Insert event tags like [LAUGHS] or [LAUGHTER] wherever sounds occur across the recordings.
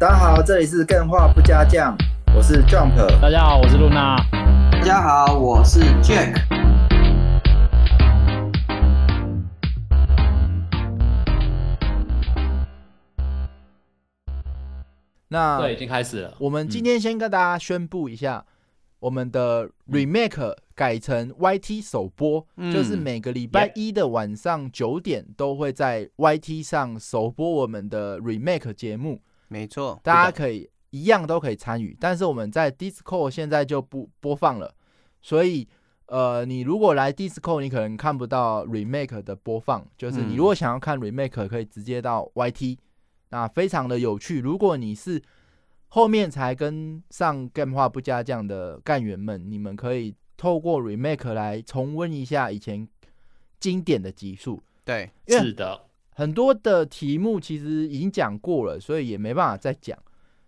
大家好，这里是更画不加酱，我是 Jump。大家好，我是露娜。大家好，我是 Jack。那对，已经开始了。我们今天先跟大家宣布一下，我们的 Remake 改成 YT 首播，嗯、就是每个礼拜一的晚上九点都会在 YT 上首播我们的 Remake 节目。没错，大家可以一样都可以参与，但是我们在 Discord 现在就不播放了，所以呃，你如果来 Discord，你可能看不到 Remake 的播放，就是你如果想要看 Remake，可以直接到 YT，那非常的有趣。如果你是后面才跟上 Game 话不加酱的干员们，你们可以透过 Remake 来重温一下以前经典的集数。对，是的。很多的题目其实已经讲过了，所以也没办法再讲。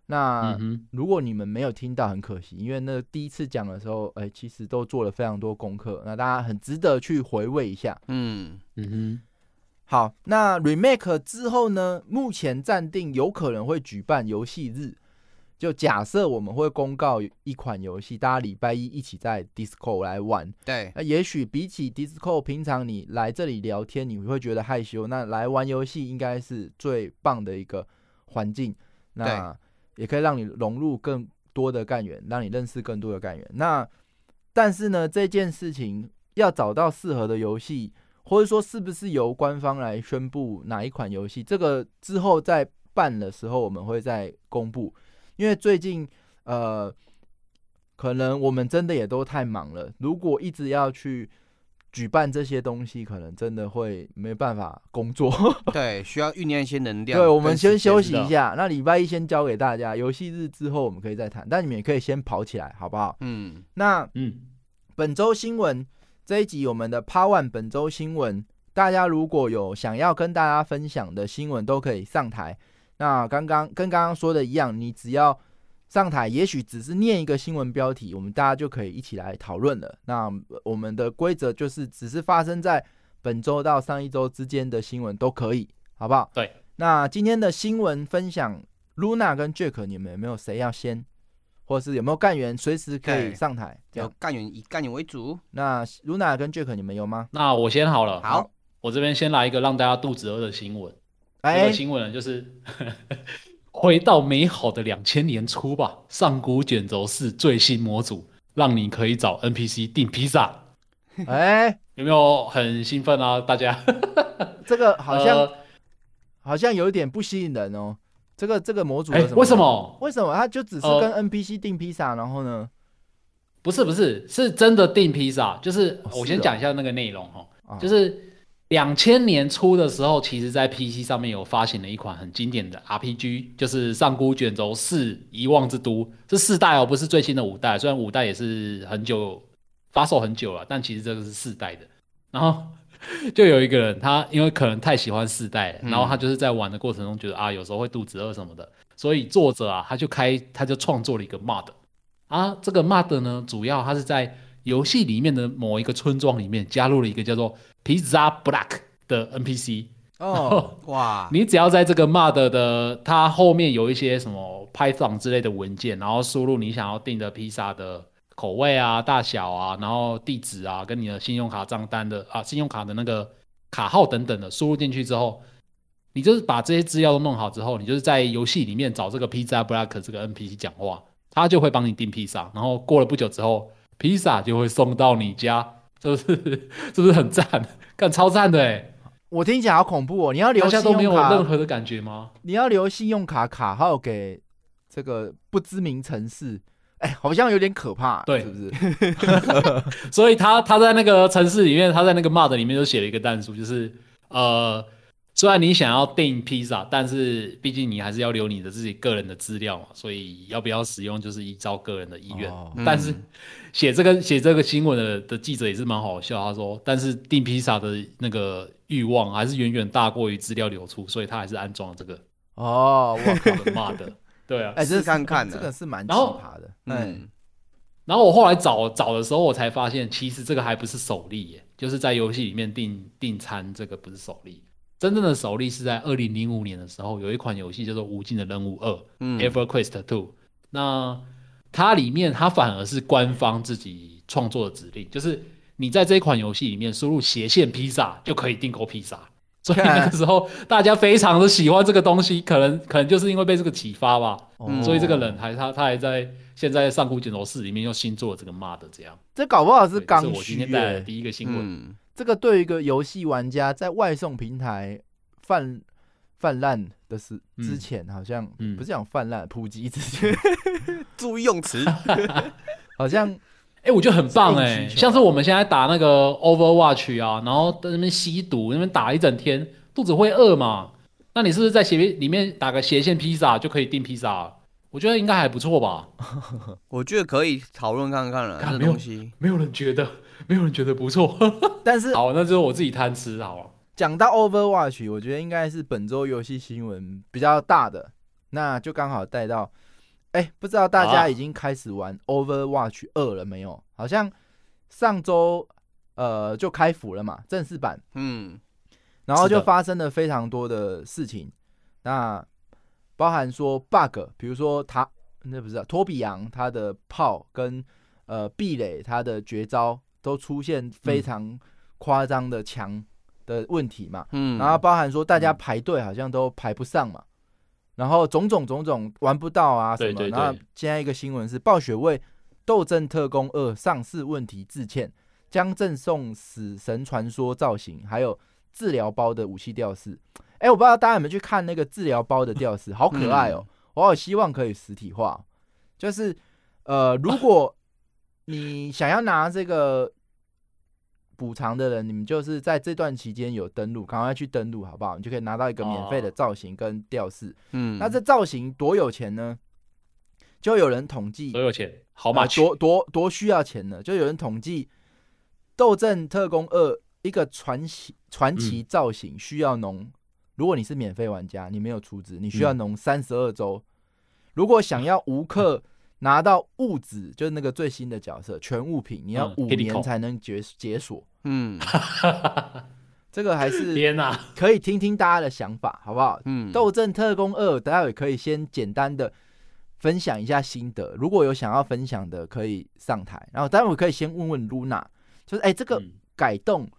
那如果你们没有听到，很可惜，因为那第一次讲的时候，哎、欸，其实都做了非常多功课，那大家很值得去回味一下。嗯嗯哼。好，那 remake 之后呢？目前暂定有可能会举办游戏日。就假设我们会公告一款游戏，大家礼拜一一起在 Discord 来玩。对，那也许比起 Discord，平常你来这里聊天，你会觉得害羞。那来玩游戏应该是最棒的一个环境。那也可以让你融入更多的干员，让你认识更多的干员。那但是呢，这件事情要找到适合的游戏，或者说是不是由官方来宣布哪一款游戏，这个之后在办的时候我们会再公布。因为最近，呃，可能我们真的也都太忙了。如果一直要去举办这些东西，可能真的会没办法工作。[LAUGHS] 对，需要酝酿一些能量。对，我们先休息一下。那礼拜一先交给大家，游戏日之后我们可以再谈。但你们也可以先跑起来，好不好？嗯。那嗯，本周新闻这一集，我们的 Part One 本周新闻，大家如果有想要跟大家分享的新闻，都可以上台。那刚刚跟刚刚说的一样，你只要上台，也许只是念一个新闻标题，我们大家就可以一起来讨论了。那我们的规则就是，只是发生在本周到上一周之间的新闻都可以，好不好？对。那今天的新闻分享，Luna 跟 Jack，你们有没有谁要先，或者是有没有干员随时可以上台？有干员以干员为主。那 Luna 跟 Jack，你们有吗？那我先好了。好，我这边先来一个让大家肚子饿的新闻。哎，这个新闻呢，就是 [LAUGHS] 回到美好的两千年初吧。上古卷轴四最新模组，让你可以找 NPC 订披萨。[LAUGHS] 哎，有没有很兴奋啊？大家，[LAUGHS] 这个好像、呃、好像有一点不吸引人哦。这个这个模组为什么？为什么？它就只是跟 NPC 订披萨，然后呢？不是不是，是真的订披萨。就是我先讲一下那个内容哈，哦、就是。两千年初的时候，其实在 PC 上面有发行了一款很经典的 RPG，就是《上古卷轴四：遗忘之都》。这四代哦，不是最新的五代，虽然五代也是很久发售很久了，但其实这个是四代的。然后就有一个人，他因为可能太喜欢四代了，然后他就是在玩的过程中觉得啊，有时候会肚子饿什么的，所以作者啊，他就开他就创作了一个 mod 啊，这个 mod 呢，主要他是在游戏里面的某一个村庄里面加入了一个叫做 Pizza Black 的 NPC 哦，哇！你只要在这个 mod 的它后面有一些什么 Python 之类的文件，然后输入你想要订的披萨的口味啊、大小啊，然后地址啊，跟你的信用卡账单的啊、信用卡的那个卡号等等的输入进去之后，你就是把这些资料都弄好之后，你就是在游戏里面找这个 Pizza Black 这个 NPC 讲话，他就会帮你订披萨，然后过了不久之后，披萨就会送到你家。是不是？[LAUGHS] 是不是很赞？干超赞的哎！我听起来好恐怖哦！你要留信用卡，大家都没有任何的感觉吗？你要留信用卡卡号给这个不知名城市，哎，好像有点可怕，对，是不是？[LAUGHS] 所以他他在那个城市里面，他在那个 mod 里面就写了一个弹数，就是呃。虽然你想要订披萨，但是毕竟你还是要留你的自己个人的资料嘛，所以要不要使用就是依照个人的意愿。哦、但是写这个写这个新闻的的记者也是蛮好笑，他说，但是订披萨的那个欲望还是远远大过于资料流出，所以他还是安装了这个。哦，我靠，妈的，对啊，哎，试看看的，这个是蛮奇葩的。嗯，然后我后来找找的时候，我才发现其实这个还不是首例耶，就是在游戏里面订订餐这个不是首例。真正的首例是在二零零五年的时候，有一款游戏叫做《无尽的任务二》嗯，EverQuest Two。那它里面它反而是官方自己创作的指令，就是你在这一款游戏里面输入斜线披萨就可以订购披萨。[LAUGHS] 所以那个时候大家非常的喜欢这个东西，可能可能就是因为被这个启发吧。嗯、所以这个人还他他还在现在上古卷轴四里面又新做了这个 mod 这样。这搞不好是刚需。我今天带来的第一个新闻。嗯这个对于一个游戏玩家在外送平台泛泛滥的是之前，好像不是讲泛滥普及之前，[LAUGHS] 注意用词，[LAUGHS] 好像哎、欸，我觉得很棒哎、欸，像是我们现在打那个 Overwatch 啊，然后在那边吸毒，那边打一整天，肚子会饿嘛？那你是不是在斜里面打个斜线披萨就可以订披萨？我觉得应该还不错吧？[LAUGHS] 我觉得可以讨论看看了，这东西没有人觉得。没有人觉得不错，[LAUGHS] 但是好，那就是我自己贪吃好了。讲到 Overwatch，我觉得应该是本周游戏新闻比较大的，那就刚好带到，哎，不知道大家已经开始玩 Overwatch 二了没有？好像上周呃就开服了嘛，正式版，嗯，然后就发生了非常多的事情，那包含说 bug，比如说他那不是、啊、托比昂他的炮跟呃壁垒他的绝招。都出现非常夸张的强的问题嘛，嗯，然后包含说大家排队好像都排不上嘛，然后种种种种玩不到啊什么，对对。对，然后现在一个新闻是暴雪为《斗阵特工二》上市问题致歉，将赠送死神传说造型，还有治疗包的武器吊饰。哎，我不知道大家有没有去看那个治疗包的吊饰，好可爱哦，我好希望可以实体化，就是呃如果。你想要拿这个补偿的人，你们就是在这段期间有登录，赶快去登录好不好？你就可以拿到一个免费的造型跟吊饰。嗯，那这造型多有钱呢？就有人统计多有钱，好吗？多多多需要钱呢？就有人统计《斗阵特工二》一个传奇传奇造型需要农，如果你是免费玩家，你没有出资，你需要农三十二周。如果想要无氪。拿到物质就是那个最新的角色全物品，你要五年才能解解锁。嗯，[LAUGHS] 这个还是天哪，可以听听大家的想法，好不好？嗯，斗阵特工二，待会可以先简单的分享一下心得。如果有想要分享的，可以上台。然后待会可以先问问露娜，就是哎、欸，这个改动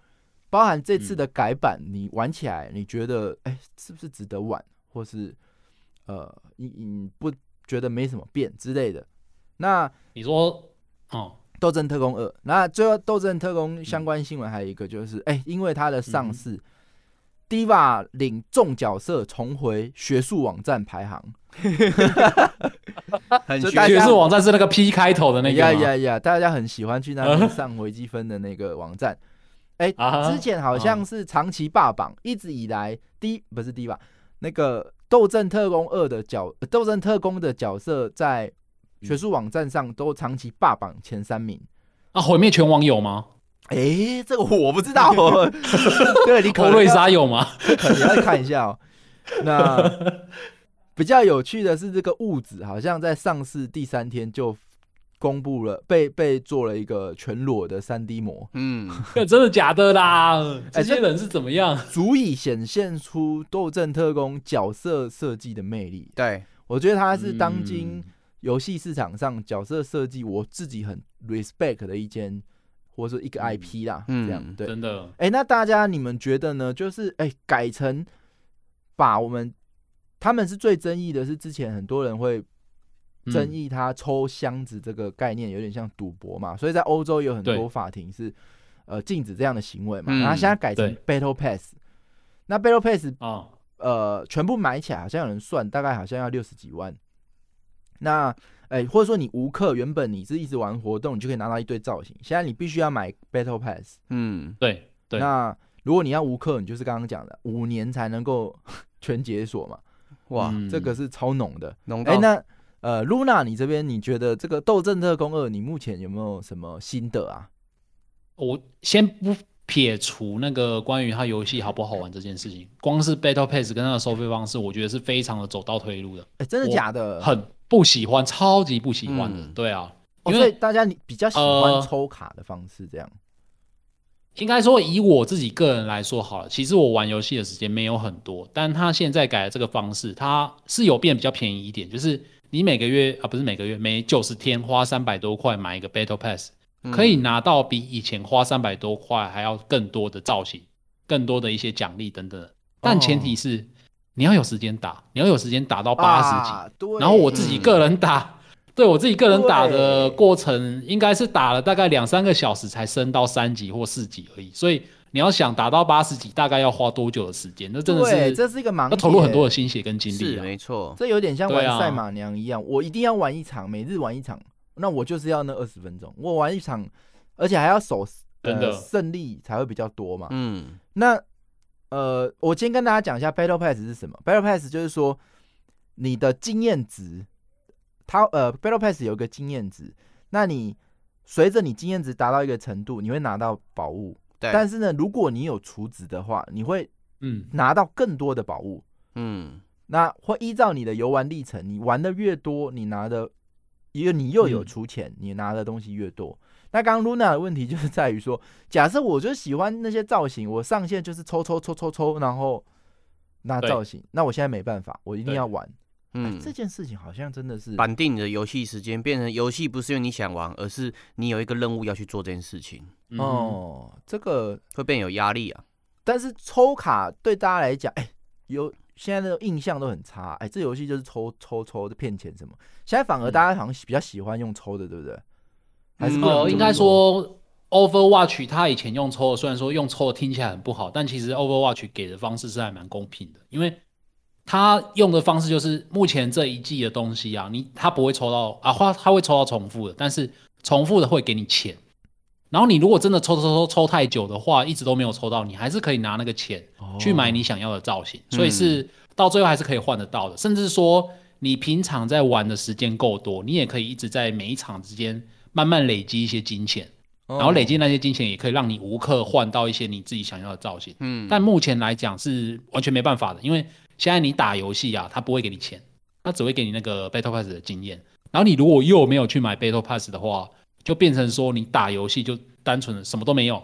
包含这次的改版，你玩起来你觉得哎、欸，是不是值得玩？或是呃，你你不觉得没什么变之类的？那你说，哦，《斗争特工二》，那最后《斗争特工》相关新闻还有一个就是，哎、嗯欸，因为它的上市、嗯、，D.Va 领众角色重回学术网站排行，很 [LAUGHS] 学术网站是那个 P 开头的那个呀呀呀，大家很喜欢去那边上微积分的那个网站。哎、欸，之前好像是长期霸榜，一直以来 D 不是 D.Va 那个《斗阵特工二》的角，《斗阵特工》的角色在。学术网站上都长期霸榜前三名啊！毁灭全网有吗？哎、欸，这个我不知道。[LAUGHS] 对，你可瑞莎有吗？你要看一下哦。那 [LAUGHS] 比较有趣的是，这个物质好像在上市第三天就公布了，被被做了一个全裸的三 D 模。嗯，真的假的啦？[LAUGHS] 这些人是怎么样？欸、足以显现出斗阵特工角色设计的魅力。对，我觉得他是当今、嗯。游戏市场上角色设计，我自己很 respect 的一间，或者说一个 IP 啦，嗯、这样对，真的。哎、欸，那大家你们觉得呢？就是哎、欸，改成把我们他们是最争议的，是之前很多人会争议他抽箱子这个概念有点像赌博嘛，所以在欧洲有很多法庭是呃禁止这样的行为嘛。然后现在改成 Battle Pass，、嗯、那 Battle Pass 啊、哦，呃，全部买起来好像有人算，大概好像要六十几万。那，哎、欸，或者说你无氪，原本你是一直玩活动，你就可以拿到一堆造型。现在你必须要买 Battle Pass。嗯，对对。那如果你要无氪，你就是刚刚讲的五年才能够 [LAUGHS] 全解锁嘛。哇，嗯、这个是超浓的。浓到。哎、欸，那呃，露娜，你这边你觉得这个《斗阵特工二》，你目前有没有什么心得啊？我先不撇除那个关于它游戏好不好玩这件事情，光是 Battle Pass 跟它的收费方式，我觉得是非常的走倒退路的。哎、欸，真的假的？很。不喜欢，超级不喜欢的，嗯、对啊，因为、哦、大家你比较喜欢抽卡的方式这样。应该说以我自己个人来说好了，其实我玩游戏的时间没有很多，但他现在改的这个方式，它是有变比较便宜一点，就是你每个月啊不是每个月，每九十天花三百多块买一个 Battle Pass，可以拿到比以前花三百多块还要更多的造型，更多的一些奖励等等。但前提是你要有时间打，你要有时间打到八十级，啊、然后我自己个人打。嗯 [LAUGHS] 对我自己个人打的过程，应该是打了大概两三个小时才升到三级或四级而已。所以你要想打到八十级，大概要花多久的时间？那真的是，这是一个盲，要投入很多的心血跟精力啊。没错，这有点像玩赛马娘一样，我一定要玩一场，每日玩一场，那我就是要那二十分钟，我玩一场，而且还要守真的胜利才会比较多嘛。嗯，那呃，我先跟大家讲一下 Battle Pass 是什么？Battle Pass 就是说你的经验值。它呃，Battle Pass 有一个经验值，那你随着你经验值达到一个程度，你会拿到宝物。对。但是呢，如果你有储值的话，你会嗯拿到更多的宝物。嗯。那会依照你的游玩历程，你玩的越多，你拿的，因为你又有出钱，嗯、你拿的东西越多。那刚刚 Luna 的问题就是在于说，假设我就喜欢那些造型，我上线就是抽抽抽抽抽，然后拿造型，那我现在没办法，我一定要玩。嗯、欸，这件事情好像真的是绑定你的游戏时间，变成游戏不是因为你想玩，而是你有一个任务要去做这件事情。哦，这个会变有压力啊。但是抽卡对大家来讲，哎、欸，有现在的印象都很差。哎、欸，这游戏就是抽抽抽的骗钱什么。现在反而大家好像比较喜欢用抽的，对不对？还是呃，应该说 Overwatch 它以前用抽的，虽然说用抽的听起来很不好，但其实 Overwatch 给的方式是还蛮公平的，因为。他用的方式就是目前这一季的东西啊，你他不会抽到啊，他他会抽到重复的，但是重复的会给你钱。然后你如果真的抽抽抽抽太久的话，一直都没有抽到，你还是可以拿那个钱去买你想要的造型，哦、所以是到最后还是可以换得到的。嗯、甚至说你平常在玩的时间够多，你也可以一直在每一场之间慢慢累积一些金钱，哦、然后累积那些金钱也可以让你无刻换到一些你自己想要的造型。嗯，但目前来讲是完全没办法的，因为。现在你打游戏啊，他不会给你钱，他只会给你那个 Battle Pass 的经验。然后你如果又没有去买 Battle Pass 的话，就变成说你打游戏就单纯的什么都没有。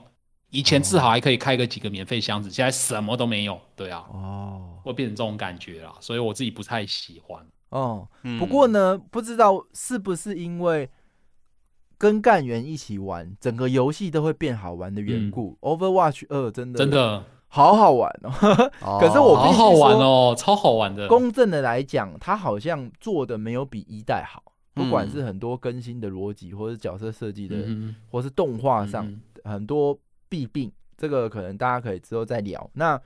以前至少还可以开个几个免费箱子，现在什么都没有。对啊，哦，会变成这种感觉啦，所以我自己不太喜欢。哦，不过呢，不知道是不是因为跟干员一起玩，整个游戏都会变好玩的缘故。嗯、Overwatch 二真的真的。好好玩哦，[LAUGHS] 可是我不，好好玩哦，超好玩的。公正的来讲，它好像做的没有比一代好，不管是很多更新的逻辑，或是角色设计的，嗯、或是动画上很多弊病，这个可能大家可以之后再聊。那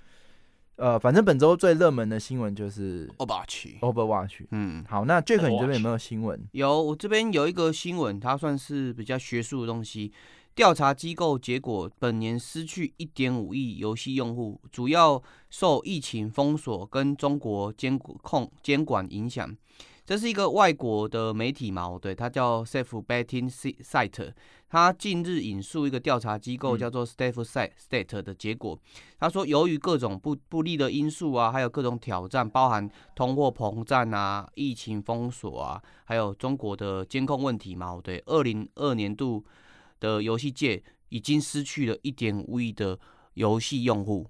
呃，反正本周最热门的新闻就是 Overwatch，Overwatch。嗯，好，那 Jack 你这边有没有新闻？有，我这边有一个新闻，它算是比较学术的东西。调查机构结果，本年失去一点五亿游戏用户，主要受疫情封锁跟中国监控监管影响。这是一个外国的媒体嘛？对，它叫 Safe Betting Site。它近日引述一个调查机构叫做 Safe State 的结果，他说，由于各种不不利的因素啊，还有各种挑战，包含通货膨胀啊、疫情封锁啊，还有中国的监控问题嘛？对，二零二年度。的游戏界已经失去了一点五亿的游戏用户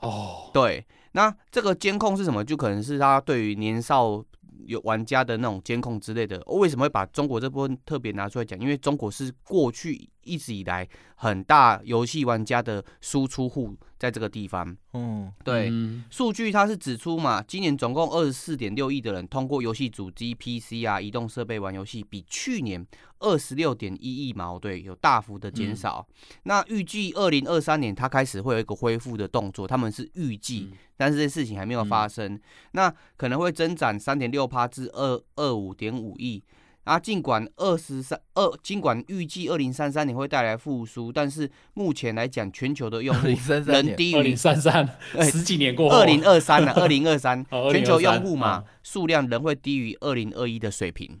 哦，对，那这个监控是什么？就可能是他对于年少有玩家的那种监控之类的。为什么会把中国这部分特别拿出来讲？因为中国是过去一直以来很大游戏玩家的输出户。在这个地方，嗯，对，数据它是指出嘛，今年总共二十四点六亿的人通过游戏主机、PC 啊、移动设备玩游戏，比去年二十六点一亿毛，对，有大幅的减少。嗯、那预计二零二三年它开始会有一个恢复的动作，他们是预计，嗯、但是这事情还没有发生，嗯、那可能会增长三点六趴至二二五点五亿。啊，尽管二十三二，尽管预计二零三三年会带来复苏，但是目前来讲，全球的用户仍低于二零三三，[LAUGHS] 十几年过后，二零二三了？[LAUGHS] 二零二三，全球用户嘛，数量仍会低于二零二一的水平。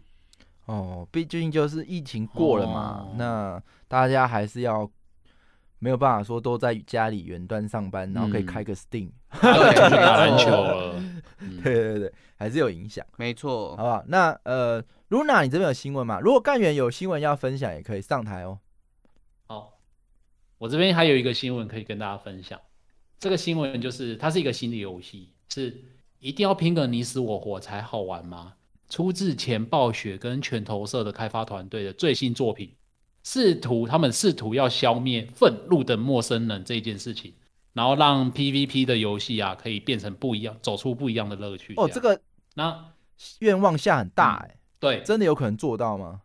哦，毕竟就是疫情过了嘛，哦、那大家还是要没有办法说都在家里远端上班，然后可以开个 Steam，[LAUGHS] 对，打篮球了，对对对，还是有影响，没错，好不好？那呃。Luna，你这边有新闻吗？如果干员有新闻要分享，也可以上台哦。好，我这边还有一个新闻可以跟大家分享。这个新闻就是它是一个新的游戏，是一定要拼个你死我活才好玩吗？出自前暴雪跟拳头社的开发团队的最新作品，试图他们试图要消灭愤怒的陌生人这件事情，然后让 PVP 的游戏啊可以变成不一样，走出不一样的乐趣。哦，这个那愿望下很大哎、对，真的有可能做到吗？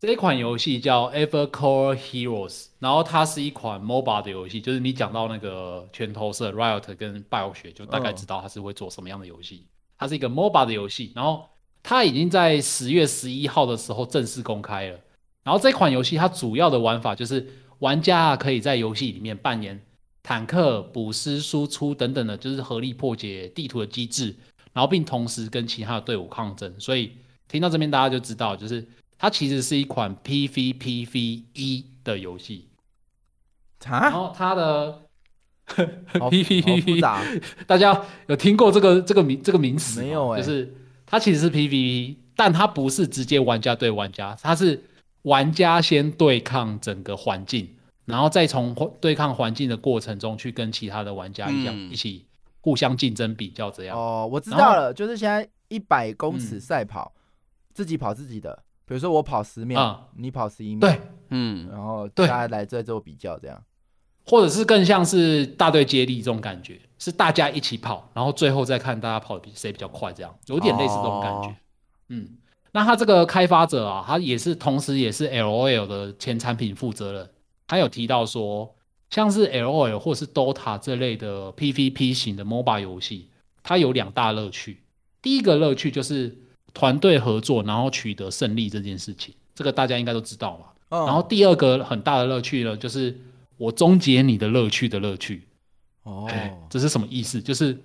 这一款游戏叫 Evercore Heroes，然后它是一款 MOBA 的游戏，就是你讲到那个拳头社 Riot 跟暴雪，就大概知道它是会做什么样的游戏。它是一个 MOBA 的游戏，然后它已经在十月十一号的时候正式公开了。然后这款游戏它主要的玩法就是玩家可以在游戏里面扮演坦克、补师、输出等等的，就是合力破解地图的机制，然后并同时跟其他的队伍抗争。所以听到这边大家就知道，就是。它其实是一款 PVPVE 的游戏，啊然后它的 PVP，[LAUGHS] 大家有听过这个这个名这个名词没有？就是它其实是 PVP，但它不是直接玩家对玩家，它是玩家先对抗整个环境，然后再从对抗环境的过程中去跟其他的玩家一样，一起互相竞争比较这样。哦，我知道了，就是现在一百公尺赛跑，自己跑自己的。比如说我跑十秒，嗯、你跑十一秒，对，嗯，然后大家来再做比较，这样，或者是更像是大队接力这种感觉，是大家一起跑，然后最后再看大家跑的比谁比较快，这样有点类似这种感觉。哦、嗯，那他这个开发者啊，他也是同时也是 LOL 的前产品负责人，他有提到说，像是 LOL 或是 DOTA 这类的 PVP 型的 MOBA 游戏，它有两大乐趣，第一个乐趣就是。团队合作，然后取得胜利这件事情，这个大家应该都知道嘛。Oh. 然后第二个很大的乐趣呢，就是我终结你的乐趣的乐趣。哦、oh. 这是什么意思？就是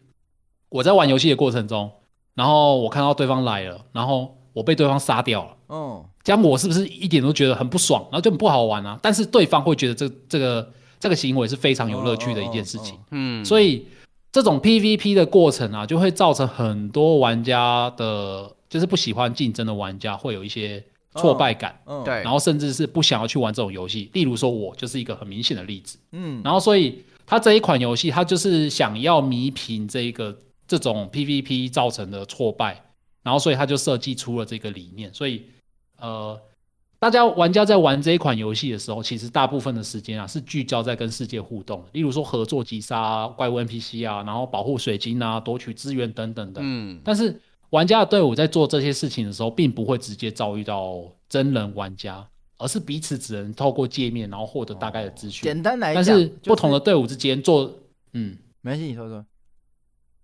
我在玩游戏的过程中，然后我看到对方来了，然后我被对方杀掉了。嗯、oh.，这样我是不是一点都觉得很不爽，然后就很不好玩啊？但是对方会觉得这这个这个行为是非常有乐趣的一件事情。嗯、oh. oh. oh. 所以这种 PVP 的过程啊，就会造成很多玩家的。就是不喜欢竞争的玩家会有一些挫败感，嗯，对，然后甚至是不想要去玩这种游戏。例如说，我就是一个很明显的例子，嗯，然后所以他这一款游戏，他就是想要弥平这一个这种 PVP 造成的挫败，然后所以他就设计出了这个理念。所以，呃，大家玩家在玩这一款游戏的时候，其实大部分的时间啊是聚焦在跟世界互动，例如说合作击杀怪物 NPC 啊，然后保护水晶啊，夺取资源等等的，嗯，但是。玩家的队伍在做这些事情的时候，并不会直接遭遇到真人玩家，而是彼此只能透过界面，然后获得大概的资讯。简单来讲，但是不同的队伍之间做，就是、嗯，没关系，你说说。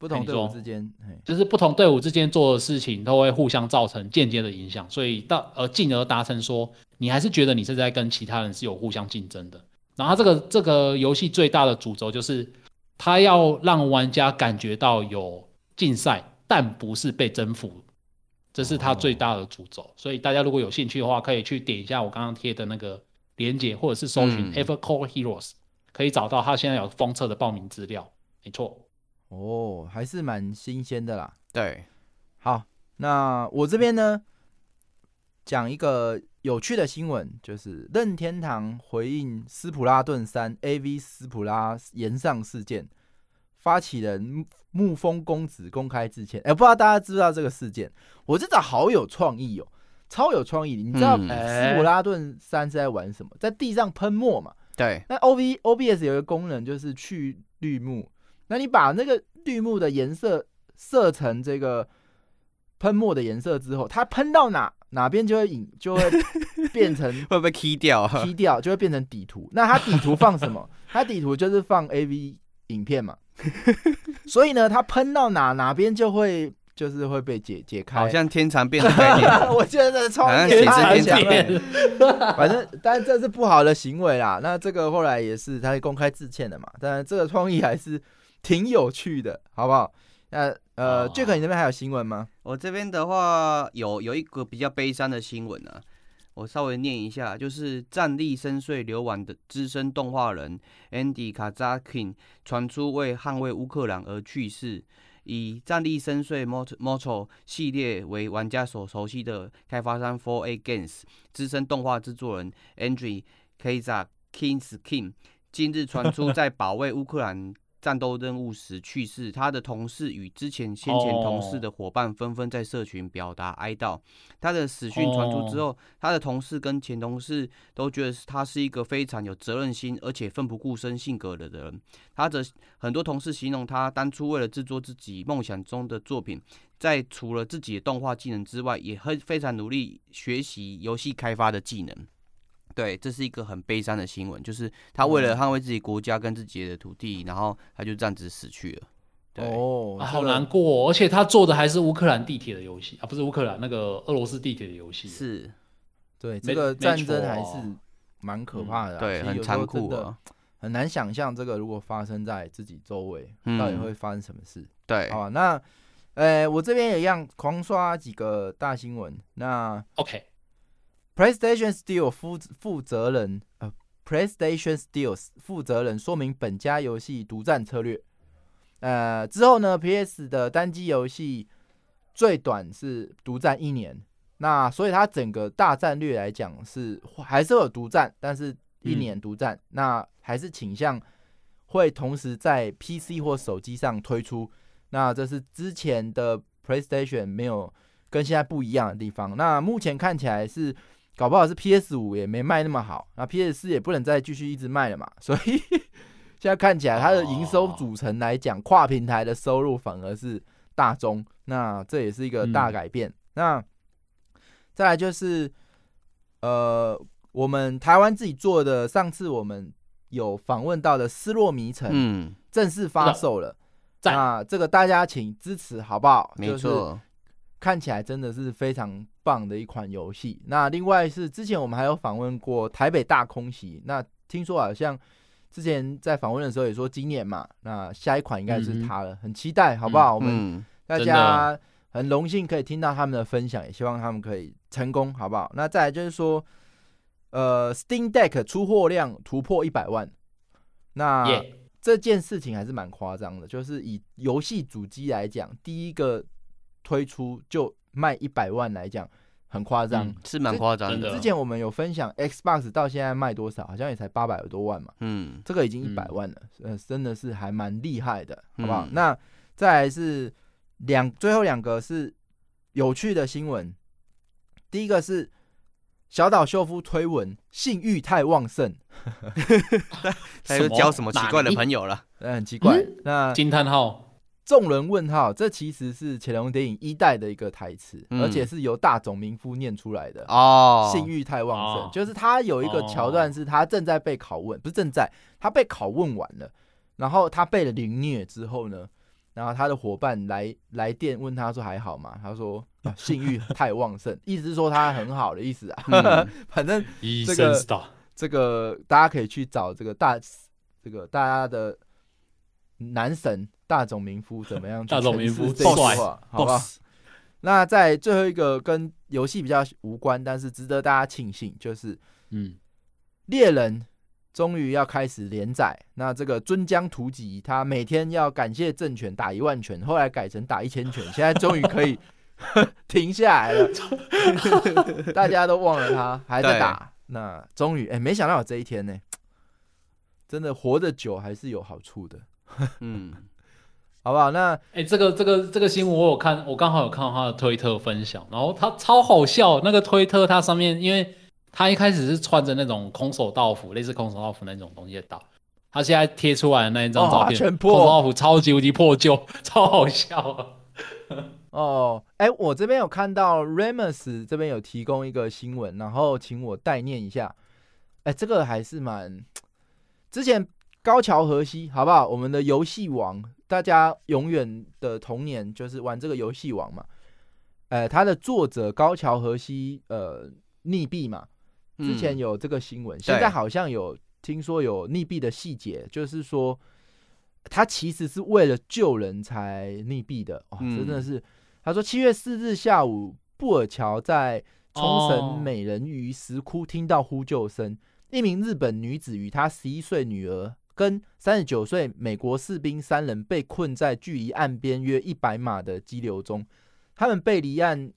不同队伍之间，就是不同队伍之间做的事情，都会互相造成间接的影响，所以到而进而达成说，你还是觉得你是在跟其他人是有互相竞争的。然后这个这个游戏最大的主轴就是，它要让玩家感觉到有竞赛。但不是被征服，这是它最大的主轴。所以大家如果有兴趣的话，可以去点一下我刚刚贴的那个链接，或者是搜寻 Evercore Heroes，可以找到它现在有封测的报名资料。没错，哦，还是蛮新鲜的啦。对，好，那我这边呢，讲一个有趣的新闻，就是任天堂回应斯普拉顿三 AV 斯普拉延上事件。发起人沐风公子公开致歉，哎、欸，不知道大家知不知道这个事件？我真的好有创意哦，超有创意。你知道斯普拉顿三是在玩什么？在地上喷墨嘛？对。那 O V O B S 有一个功能就是去绿幕，那你把那个绿幕的颜色设成这个喷墨的颜色之后，它喷到哪哪边就会引就会 [LAUGHS] 变成会不会 key 掉？key 掉就会变成底图。那它底图放什么？它底图就是放 A V 影片嘛。[LAUGHS] 所以呢，它喷到哪哪边就会就是会被解解开，好像天蚕变 [LAUGHS] 的概念。我觉得超天蚕变，反正但是这是不好的行为啦。那这个后来也是他公开致歉的嘛。但这个创意还是挺有趣的，好不好？那呃，Jack，、哦、你那边还有新闻吗？我这边的话有有一个比较悲伤的新闻啊。我稍微念一下，就是战力深邃流亡的资深动画人 Andy Kazakin 传出为捍卫乌克兰而去世。以战力深邃 Metro 系列为玩家所熟悉的开发商 For A Games 资深动画制作人 Andrew Kazak King's King 今日传出在保卫乌克兰。战斗任务时去世，他的同事与之前先前同事的伙伴纷纷在社群表达哀悼。他的死讯传出之后，他的同事跟前同事都觉得他是一个非常有责任心而且奋不顾身性格的人。他的很多同事形容他当初为了制作自己梦想中的作品，在除了自己的动画技能之外，也很非常努力学习游戏开发的技能。对，这是一个很悲伤的新闻，就是他为了捍卫自己国家跟自己的土地，嗯、然后他就这样子死去了。对哦，好难过、哦，而且他做的还是乌克兰地铁的游戏啊，不是乌克兰那个俄罗斯地铁的游戏。是，对，这个战争还是蛮可怕的、啊嗯，对，很残酷啊，很难想象这个如果发生在自己周围，嗯、到底会发生什么事。对，好，那，呃，我这边也一样狂刷几个大新闻。那，OK。PlayStation Steel 负负责人呃，PlayStation Steel 负责人说明本家游戏独占策略。呃，之后呢，PS 的单机游戏最短是独占一年。那所以它整个大战略来讲是还是会有独占，但是一年独占，嗯，那还是倾向会同时在 PC 或手机上推出。那这是之前的 PlayStation 没有跟现在不一样的地方。那目前看起来是。搞不好是 PS 五也没卖那么好，那 PS 四也不能再继续一直卖了嘛，[LAUGHS] 所以现在看起来它的营收组成来讲，跨平台的收入反而是大宗，那这也是一个大改变。嗯、那再来就是，呃，我们台湾自己做的，上次我们有访问到的《失落迷城》，嗯，正式发售了，那这个大家请支持好不好？没错。看起来真的是非常棒的一款游戏。那另外是之前我们还有访问过台北大空袭，那听说好像之前在访问的时候也说今年嘛，那下一款应该是它了，很期待，好不好？嗯、我们大家很荣幸可以听到他们的分享，也希望他们可以成功，好不好？那再来就是说，呃，Steam Deck 出货量突破一百万，那、yeah. 这件事情还是蛮夸张的，就是以游戏主机来讲，第一个。推出就卖一百万来讲，很夸张，嗯，是蛮夸张的。之前我们有分享 Xbox 到现在卖多少，好像也才八百多万嘛。嗯，这个已经一百万了，嗯，呃，真的是还蛮厉害的，好不好？嗯，那再来是两，最后两个是有趣的新闻。第一个是小岛秀夫推文，性欲太旺盛，[LAUGHS] 他又交什么奇怪的 [LAUGHS] 朋友了？嗯，很奇怪。嗯，那惊叹号。众人问号，这其实是《乾隆电影》一代的一个台词，嗯，而且是由大冢明夫念出来的。哦，性欲太旺盛，哦，就是他有一个桥段，是他正在被拷问，哦，不是正在，他被拷问完了，然后他被了凌虐之后呢，然后他的伙伴来来电问他说还好吗？他说 [LAUGHS] 性欲太旺盛，[LAUGHS] 意思是说他很好的意思啊。嗯，[LAUGHS] 反正这个这个大家可以去找这个大这个大家的男神。大冢明夫怎么样？大冢明夫这句话，好吧。那在最后一个跟游戏比较无关，但是值得大家庆幸，就是嗯，猎人终于要开始连载。那这个尊江图集，他每天要感谢政权打一万拳，后来改成打一千拳，现在终于可以 [LAUGHS] [LAUGHS] 停下来了。大家都忘了他还在打，那终于哎，没想到有这一天呢。真的活得久还是有好处的。嗯。[LAUGHS] 好不好？那哎、欸，这个这个这个新闻我有看，我刚好有看到他的推特分享，然后他超好笑。那个推特他上面，因为他一开始是穿着那种空手道服，类似空手道服那种东西在打，他现在贴出来的那一张照片，哦、全破空手道服超级无敌破旧，超好笑啊！哦，哎、欸，我这边有看到 Remus 这边有提供一个新闻，然后请我代念一下。哎、欸，这个还是蛮之前高桥和希，好不好？我们的游戏王。大家永远的童年就是玩这个游戏王嘛，呃，他的作者高桥和希呃溺毙嘛，之前有这个新闻，嗯，现在好像有听说有溺毙的细节，就是说他其实是为了救人才溺毙的，哇，真的是，他说七月四日下午，布尔乔在冲绳美人鱼石窟听到呼救声，一名日本女子与她十一岁女儿。跟三十九岁美国士兵三人被困在距离岸边约一百码的激流中，他们被离岸，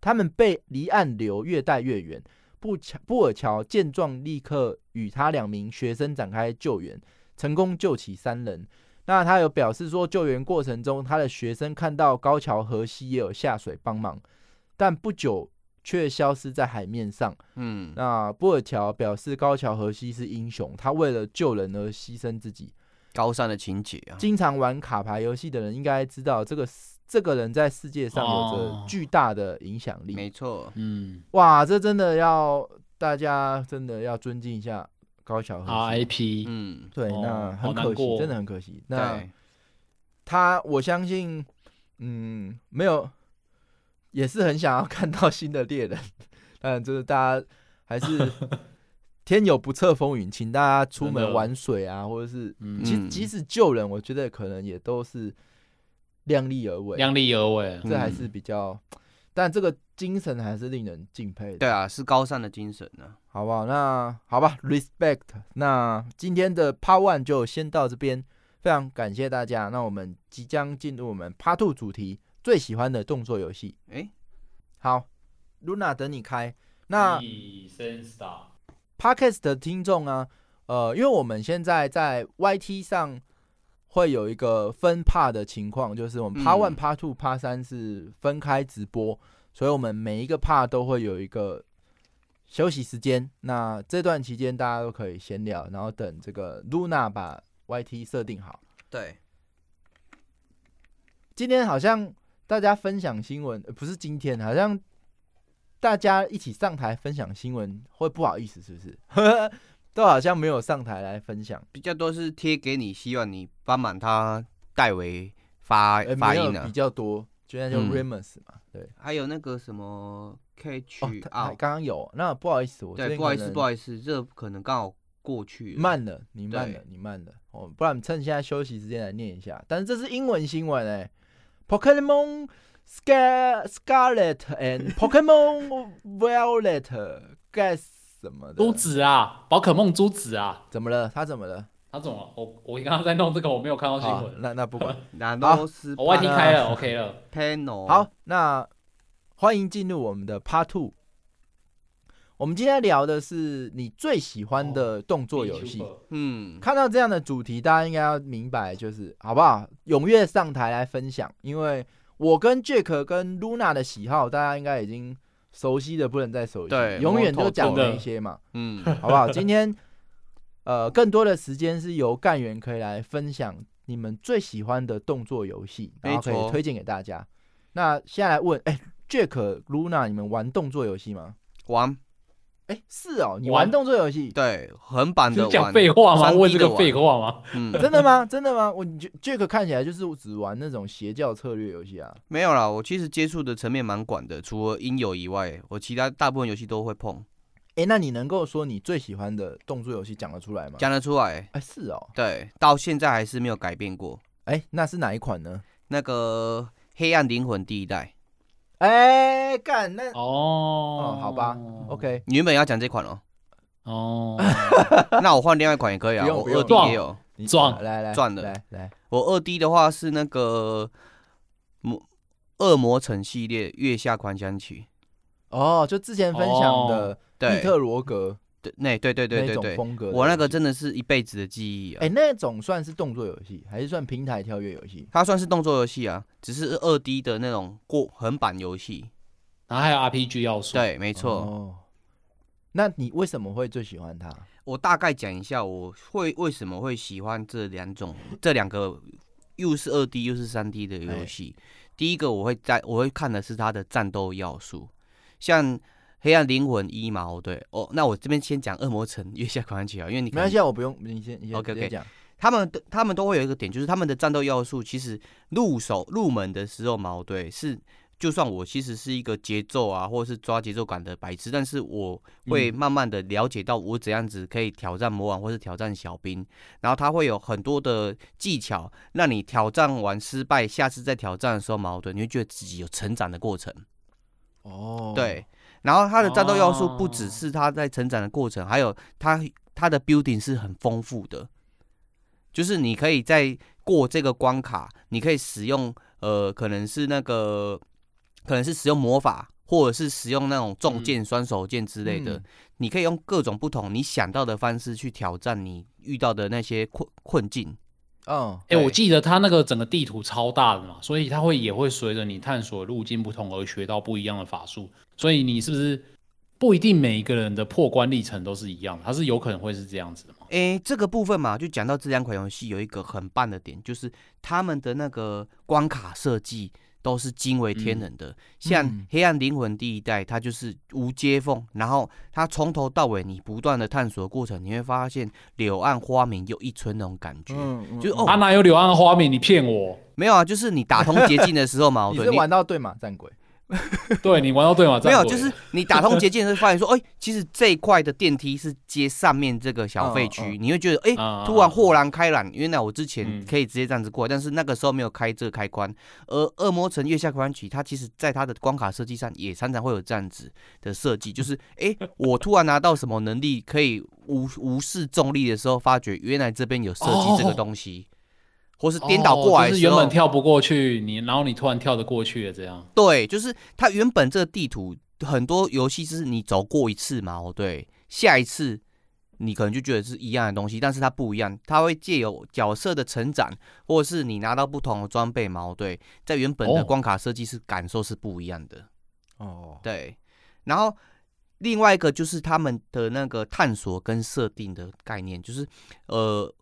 他们被离岸流越带越远。布乔布尔乔见状，立刻与他两名学生展开救援，成功救起三人。那他有表示说，救援过程中，他的学生看到高桥和西也有下水帮忙，但不久却消失在海面上。嗯，那布尔乔表示，高桥和希是英雄，他为了救人而牺牲自己，高尚的情节啊！经常玩卡牌游戏的人应该知道，这个这个人在世界上有着巨大的影响力。没错，嗯，哇，这真的要大家真的要尊敬一下。高桥和希 RIP，嗯，对，哦、那很可惜，真的很可惜。那他，我相信，嗯，没有，也是很想要看到新的猎人，[LAUGHS] 但就是大家还是 [LAUGHS] 天有不测风云，请大家出门玩水啊，或者是，嗯、其即使救人，我觉得可能也都是量力而为，量力而为，这还是比较。嗯但这个精神还是令人敬佩的。对啊，是高尚的精神呢、啊，好不好？那好吧，respect。那今天的 Part One 就先到这边，非常感谢大家。那我们即将进入我们 Part Two 主题，最喜欢的动作游戏。哎、欸，好，Luna 等你开。那 Podcast 的听众啊，呃，因为我们现在在 YT 上。会有一个分 part 的情况，就是我们 part one、part two、part 三是分开直播，所以我们每一个 part 都会有一个休息时间。那这段期间大家都可以闲聊，然后等这个 Luna 把 YT 设定好。对，今天好像大家分享新闻，不是今天，好像大家一起上台分享新闻会不好意思，是不是？[LAUGHS] 都好像没有上台来分享，比较多是贴给你，希望你帮忙他代为发、欸、发音的比较多，就那叫 Remus 嘛，嗯、对。还有那个什么 Catch 啊，刚刚有，那不好意思，我对，不好意思，不好意思，这可能刚好过去了，慢了，你慢了，你慢了，哦，不然趁现在休息时间来念一下。但是这是英文新闻哎、欸、，Pokemon Scar Scarlet and Pokemon Violet，Guess 什么的珠子啊，宝可梦珠子啊，怎么了？他怎么了？他怎么了？我我刚刚在弄这个，我没有看到新闻。那那不管，[LAUGHS] 那都是我外听开了，OK 了。[LAUGHS] Panel 好，那欢迎进入我们的 Part Two。我们今天聊的是你最喜欢的动作游戏。嗯，看到这样的主题，大家应该要明白，就是好不好？踊跃上台来分享，因为我跟 Jack 跟 Luna 的喜好，大家应该已经。熟悉的不能再熟悉，对，永远都讲那些嘛，嗯，好不好？今天呃，更多的时间是由干员可以来分享你们最喜欢的动作游戏，然后可以推荐给大家。那现在来问，哎、欸、，Jack、Luna，你们玩动作游戏吗？玩。哎、欸，是哦，你玩动作游戏？对，横版的。讲废话吗？问这个废话吗？嗯，[LAUGHS] 真的吗？真的吗？我 Jack 看起来就是只玩那种邪教策略游戏啊。没有啦，我其实接触的层面蛮广的，除了音游以外，我其他大部分游戏都会碰。哎、欸，那你能够说你最喜欢的动作游戏讲得出来吗？讲得出来。哎、欸，是哦。对，到现在还是没有改变过。哎、欸，那是哪一款呢？那个黑暗灵魂第一代。哎、欸，干那哦，哦，好吧，OK。你原本要讲这款哦。哦，[LAUGHS] 那我换另外一款也可以啊，我二 D 也有，赚来来赚的，来来，我二 D 的话是那个魔恶魔城系列月下狂想曲，哦，就之前分享的密特罗格，对，那对对对对对，风格，我那个真的是一辈子的记忆啊。哎，那种算是动作游戏，还是算平台跳跃游戏？它算是动作游戏啊，只是二 D 的那种过横版游戏，然后还有 RPG 要素，对，没错。哦那你为什么会最喜欢它？我大概讲一下，我会为什么会喜欢这两种，这两个又是二 D 又是三 D 的游戏。第一个，我会在我会看的是它的战斗要素，像《黑暗灵魂一》嘛，对哦。那我这边先讲《恶魔城月下狂想曲》啊，因为你没关系，我不用，你先，你先 OK OK 讲。他们的他们都会有一个点，就是他们的战斗要素其实入手入门的时候毛，对是。就算我其实是一个节奏啊，或者是抓节奏感的白痴，但是我会慢慢的了解到我怎样子可以挑战魔王，或是挑战小兵，然后他会有很多的技巧，让你挑战完失败，下次再挑战的时候矛盾，你会觉得自己有成长的过程。哦，对，然后他的战斗要素不只是他在成长的过程，还有他他的 building 是很丰富的，就是你可以在过这个关卡，你可以使用呃，可能是那个。可能是使用魔法，或者是使用那种重剑、双手剑之类的，嗯、你可以用各种不同你想到的方式去挑战你遇到的那些困困境。嗯，哎、欸，我记得它那个整个地图超大的嘛，所以它会也会随着你探索路径不同而学到不一样的法术，所以你是不是不一定每一个人的破关历程都是一样的？它是有可能会是这样子的吗？哎、欸，这个部分嘛，就讲到这两款游戏有一个很棒的点，就是他们的那个关卡设计。都是惊为天人的，嗯、像《黑暗灵魂》第一代，它就是无接缝，然后它从头到尾你不断的探索的过程，你会发现柳暗花明又一村那种感觉，嗯嗯、就是哦，他哪有柳暗花明？你骗我？没有啊，就是你打通捷径的时候嘛，[LAUGHS] 你是玩到对嘛战鬼。[LAUGHS] 对，你玩到对吗？没有，就是你打通捷径会发现说，[LAUGHS] 哎、欸，其实这一块的电梯是接上面这个小废区，你会觉得，哎、欸，突然豁然开朗，原来我之前可以直接这样子过但是那个时候没有开这个开关。而《恶魔城月下狂欢曲》它其实在它的关卡设计上也常常会有这样子的设计，[LAUGHS] 就是，哎、欸，我突然拿到什么能力可以无无视重力的时候，发觉原来这边有设计这个东西。哦或是颠倒过来、哦，就是原本跳不过去，你然后你突然跳得过去了，这样。对，就是它原本这个地图很多游戏是你走过一次嘛，哦对，下一次你可能就觉得是一样的东西，但是它不一样，它会借由角色的成长，或者是你拿到不同的装备嘛，哦对，在原本的关卡设计是感受是不一样的。哦，对，然后另外一个就是他们的那个探索跟设定的概念，就是呃。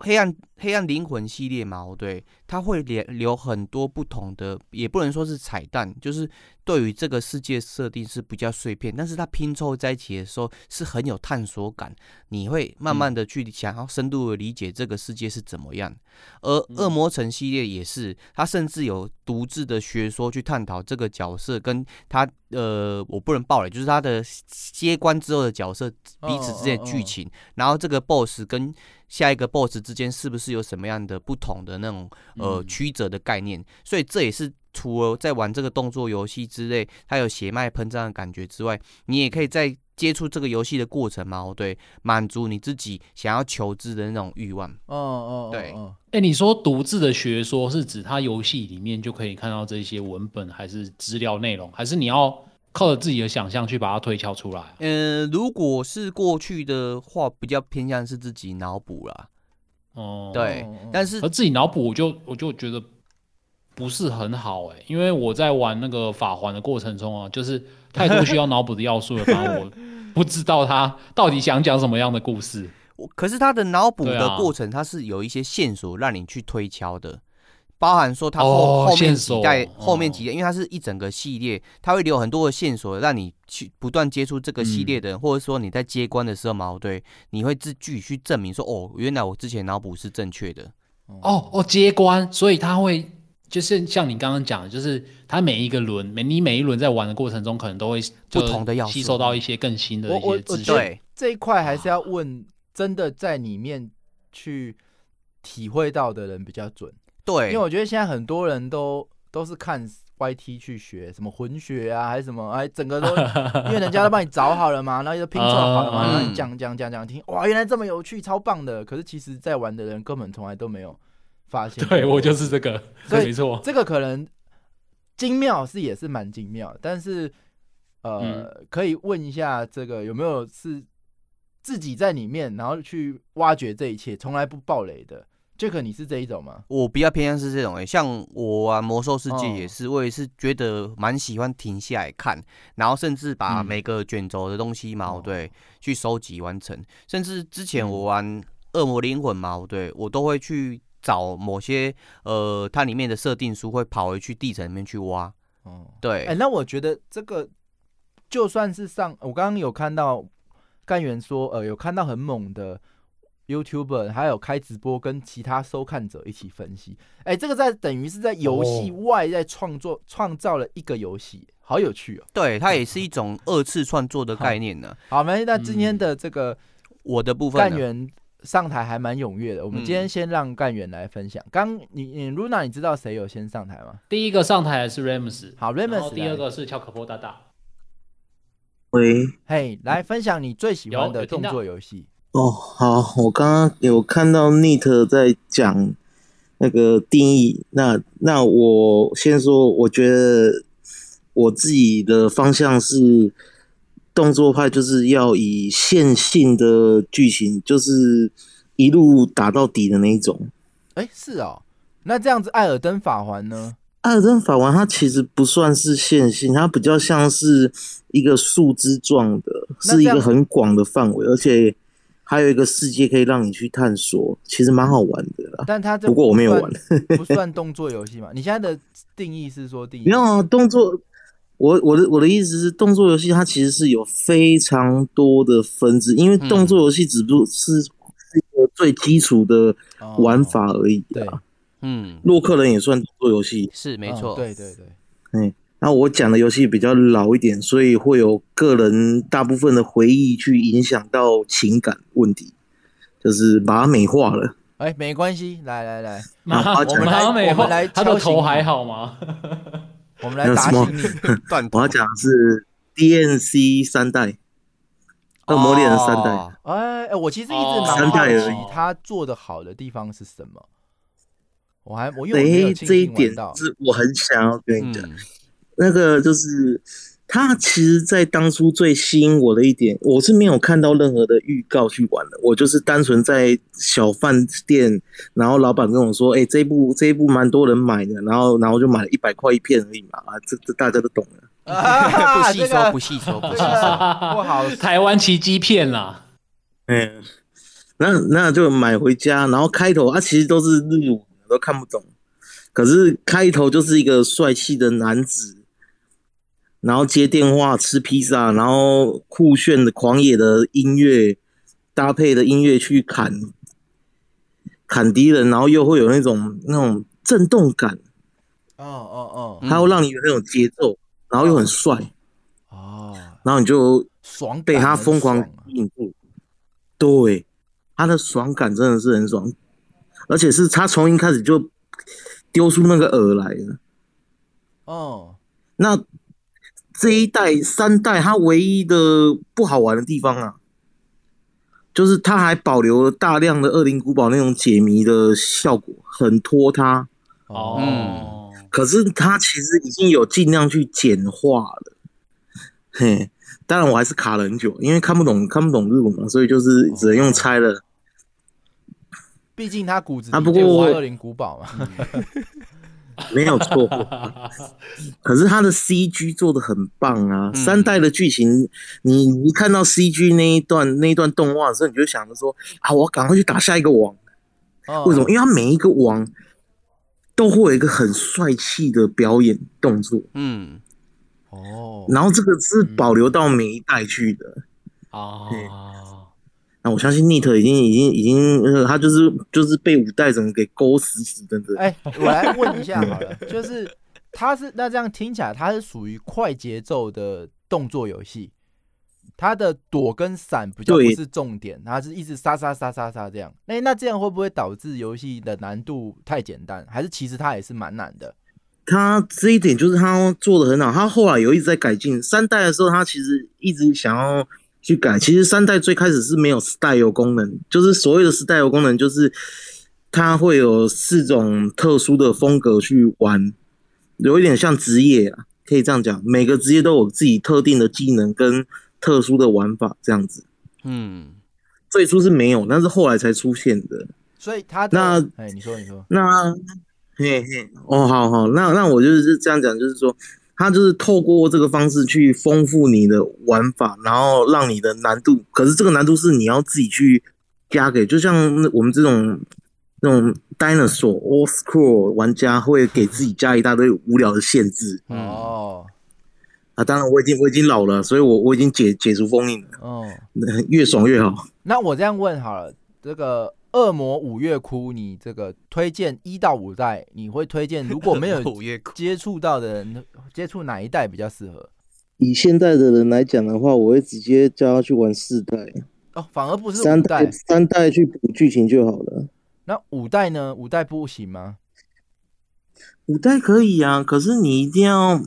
黑暗黑暗灵魂系列嘛，对，它会连留很多不同的，也不能说是彩蛋，就是对于这个世界设定是比较碎片，但是它拼凑在一起的时候是很有探索感，你会慢慢的去想要深度的理解这个世界是怎么样。而恶魔城系列也是，它甚至有独自的学说去探讨这个角色跟他呃，我不能爆了，就是他的接关之后的角色彼此之间的剧情，然后这个 BOSS 跟下一个 BOSS 之间是不是有什么样的不同的那种呃曲折的概念？所以这也是除了在玩这个动作游戏之类，它有血脉喷张的感觉之外，你也可以在接触这个游戏的过程嘛，对，满足你自己想要求知的那种欲望。哦哦，对。哎，你说独自的学说是指它游戏里面就可以看到这些文本，还是资料内容，还是你要？靠着自己的想象去把它推敲出来。嗯、呃，如果是过去的话，比较偏向是自己脑补啦。哦，对，但是而自己脑补，我就我就觉得不是很好哎，因为我在玩那个法环的过程中啊，就是太多需要脑补的要素了，反正我 [LAUGHS] 不知道他到底想讲什么样的故事。可是他的脑补的过程，它是有一些线索让你去推敲的。包含说它后、哦、后面几代、哦、后面几代，因为它是一整个系列，它会留很多的线索，让你去不断接触这个系列的人，嗯、或者说你在接关的时候嘛，对，你会自具去证明说，哦，原来我之前脑补是正确的。哦哦，接关，所以他会就是像你刚刚讲的，就是它每一个轮，每你每一轮在玩的过程中，可能都会不同的要素，吸收到一些更新的一些资讯。对，这一块还是要问真的在里面去体会到的人比较准。对，因为我觉得现在很多人都都是看 YT 去学什么混血啊，还是什么，哎，整个都 [LAUGHS] 因为人家都帮你找好了嘛，然后就拼凑好了嘛，然后你讲讲讲讲听，哇，原来这么有趣，超棒的。可是其实在玩的人根本从来都没有发现。对，我就是这个，所以没错，这个可能精妙是也是蛮精妙，但是呃，嗯、可以问一下这个有没有是自己在里面，然后去挖掘这一切，从来不爆雷的。Jack，你是这一种吗？我比较偏向是这种诶、欸，像我玩魔兽世界也是，哦、我也是觉得蛮喜欢停下来看，然后甚至把每个卷轴的东西嘛，嗯、对，去收集完成。甚至之前我玩恶魔灵魂嘛，对，我都会去找某些呃，它里面的设定书，会跑回去地层里面去挖。哦，对。哎、欸，那我觉得这个就算是上，我刚刚有看到干员说，呃，有看到很猛的。YouTuber 还有开直播跟其他收看者一起分析，哎、欸，这个在等于是在游戏外在创作创、oh. 造了一个游戏，好有趣哦。对，它也是一种二次创作的概念呢。好，没，那今天的这个我的部分干员上台还蛮踊跃的。我们今天先让干员来分享。刚、嗯、你你 Luna，你知道谁有先上台吗？第一个上台的是 Rams，好 Rams，第二个是乔可波大大。喂，嘿，hey, 来分享你最喜欢的动作游戏。哦，好，我刚刚有看到 Neat 在讲那个定义，那那我先说，我觉得我自己的方向是动作派，就是要以线性的剧情，就是一路打到底的那一种。哎、欸，是哦。那这样子，艾尔登法环呢？艾尔登法环它其实不算是线性，它比较像是一个树枝状的，是一个很广的范围，而且还有一个世界可以让你去探索，其实蛮好玩的啦。但它不过我没有玩，不算动作游戏嘛？你现在的定义是说定义？没有啊，动作。我我的我的意思是，动作游戏它其实是有非常多的分支，因为动作游戏只不过是是一个最基础的玩法而已啊。哦嗯，洛克人也算动作游戏，是没错、嗯。对对对，嗯，那我讲的游戏比较老一点，所以会有个人大部分的回忆去影响到情感问题，就是把它美化了。哎、欸，没关系，来 [LAUGHS] 来来，我们来美化，来他的头还好吗？[LAUGHS] 我们来打醒你。[LAUGHS] 我要讲的是 DNC 三代，恶魔猎人三代。哎、哦、哎，我其实一直蛮好奇，他做的好的地方是什么？我还我因为我这一点是我很想要跟你讲、嗯，那个就是他其实，在当初最吸引我的一点，我是没有看到任何的预告去玩的，我就是单纯在小饭店，然后老板跟我说，哎、欸，这一部这一部蛮多人买的，然后然后就买了一百块一片而已嘛，啊，这这大家都懂了，[LAUGHS] 啊、不细说不细说不细说，不好，台湾奇迹片啦，嗯，那那就买回家，然后开头啊，其实都是日语。都看不懂，可是开头就是一个帅气的男子，然后接电话、吃披萨，然后酷炫的狂野的音乐搭配的音乐去砍砍敌人，然后又会有那种那种震动感，哦哦哦，他会让你有那种节奏，然后又很帅，哦，然后你就爽，被他疯狂吸引住，对，他的爽感真的是很爽。而且是他从一开始就丢出那个饵来了。哦，那这一代三代，它唯一的不好玩的地方啊，就是它还保留了大量的恶灵古堡那种解谜的效果，很拖沓。哦，嗯，可是它其实已经有尽量去简化了。嘿，当然我还是卡了很久，因为看不懂看不懂日文嘛，所以就是只能用猜了。毕竟他骨子里就是恶灵古堡嘛，没有错。[LAUGHS] 可是他的 CG 做的很棒啊！三代的剧情，你一看到 CG 那一段那一段动画的时候，你就想着说啊，我赶快去打下一个王。为什么？因为他每一个王都会有一个很帅气的表演动作。嗯，哦，然后这个是保留到每一代去的啊。那我相信 NEET 已经已经已经，呃，他就是就是被五代整个给勾死死的。哎，我来问一下 [LAUGHS] 好了，就是他是那这样听起来，他是属于快节奏的动作游戏，他的躲跟闪比较不是重点，他是一直杀杀杀杀杀这样。那那这样会不会导致游戏的难度太简单？还是其实他也是蛮难的？他这一点就是他做的很好，他后来有一直在改进。三代的时候，他其实一直想要。去改，其实三代最开始是没有 style 功能，就是所谓的 style 功能，就是它会有四种特殊的风格去玩，有一点像职业啊，可以这样讲，每个职业都有自己特定的技能跟特殊的玩法，这样子。嗯，最初是没有，但是后来才出现的。所以他那哎，你说你说，那嘿嘿，哦，好好，那那我就是这样讲，就是说。它就是透过这个方式去丰富你的玩法，然后让你的难度，可是这个难度是你要自己去加给，就像我们这种那种 dinosaur old school 玩家会给自己加一大堆无聊的限制。哦，啊，当然我已经我已经老了，所以我我已经解解除封印了。哦，[LAUGHS] 越爽越好。那我这样问好了，这个。恶魔五月哭，你这个推荐一到五代，你会推荐如果没有 [LAUGHS] 接触到的人，接触哪一代比较适合？以现在的人来讲的话，我会直接叫他去玩四代哦，反而不是三代，三代去补剧情就好了。那五代呢？五代不行吗？五代可以啊，可是你一定要，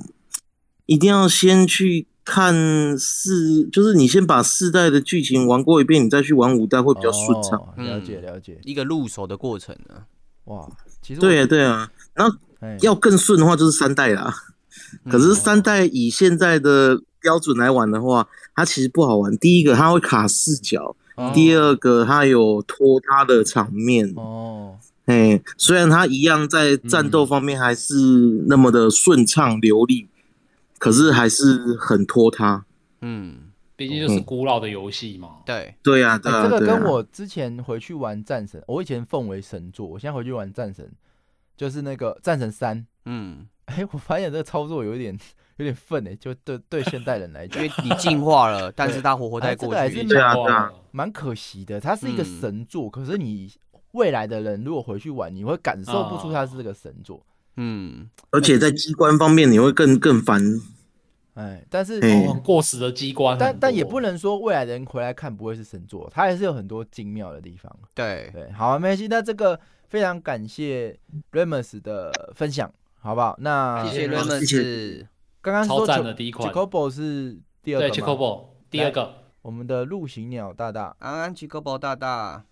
一定要先去。看四，就是你先把四代的剧情玩过一遍，你再去玩五代会比较顺畅。哦。了解了解，一个入手的过程呢。哇，其实对啊对啊，然后要更顺的话就是三代啦。可是三代以现在的标准来玩的话，它其实不好玩。第一个，它会卡视角；哦、第二个，它有拖沓的场面。哦，哎，虽然它一样在战斗方面还是那么的顺畅流利，嗯、可是还是很拖沓。嗯，毕竟就是古老的游戏嘛。嗯、对，对呀、啊，对、啊。这个跟我之前回去玩战神，我以前奉为神作，我现在回去玩战神，就是那个战神三。嗯。[LAUGHS] 哎，我发现这个操作有点 [LAUGHS] 有点愤哎，就对对现代人来讲，因为你进化了，但是他活活在过去，还是蛮蛮可惜的。它是一个神作，可是你未来的人如果回去玩，你会感受不出它是这个神作。嗯，而且在机关方面，你会更更烦。哎，但是过时的机关，但但也不能说未来的人回来看不会是神作，它还是有很多精妙的地方。对对，好，没关系。那这个非常感谢 Remus 的分享。好不好？那谢谢 Remus 刚刚说赞的第一款，Chocobo 是第二个，对，Chocobo 第二个，我们的陆行鸟大大，安安 Chocobo 大大。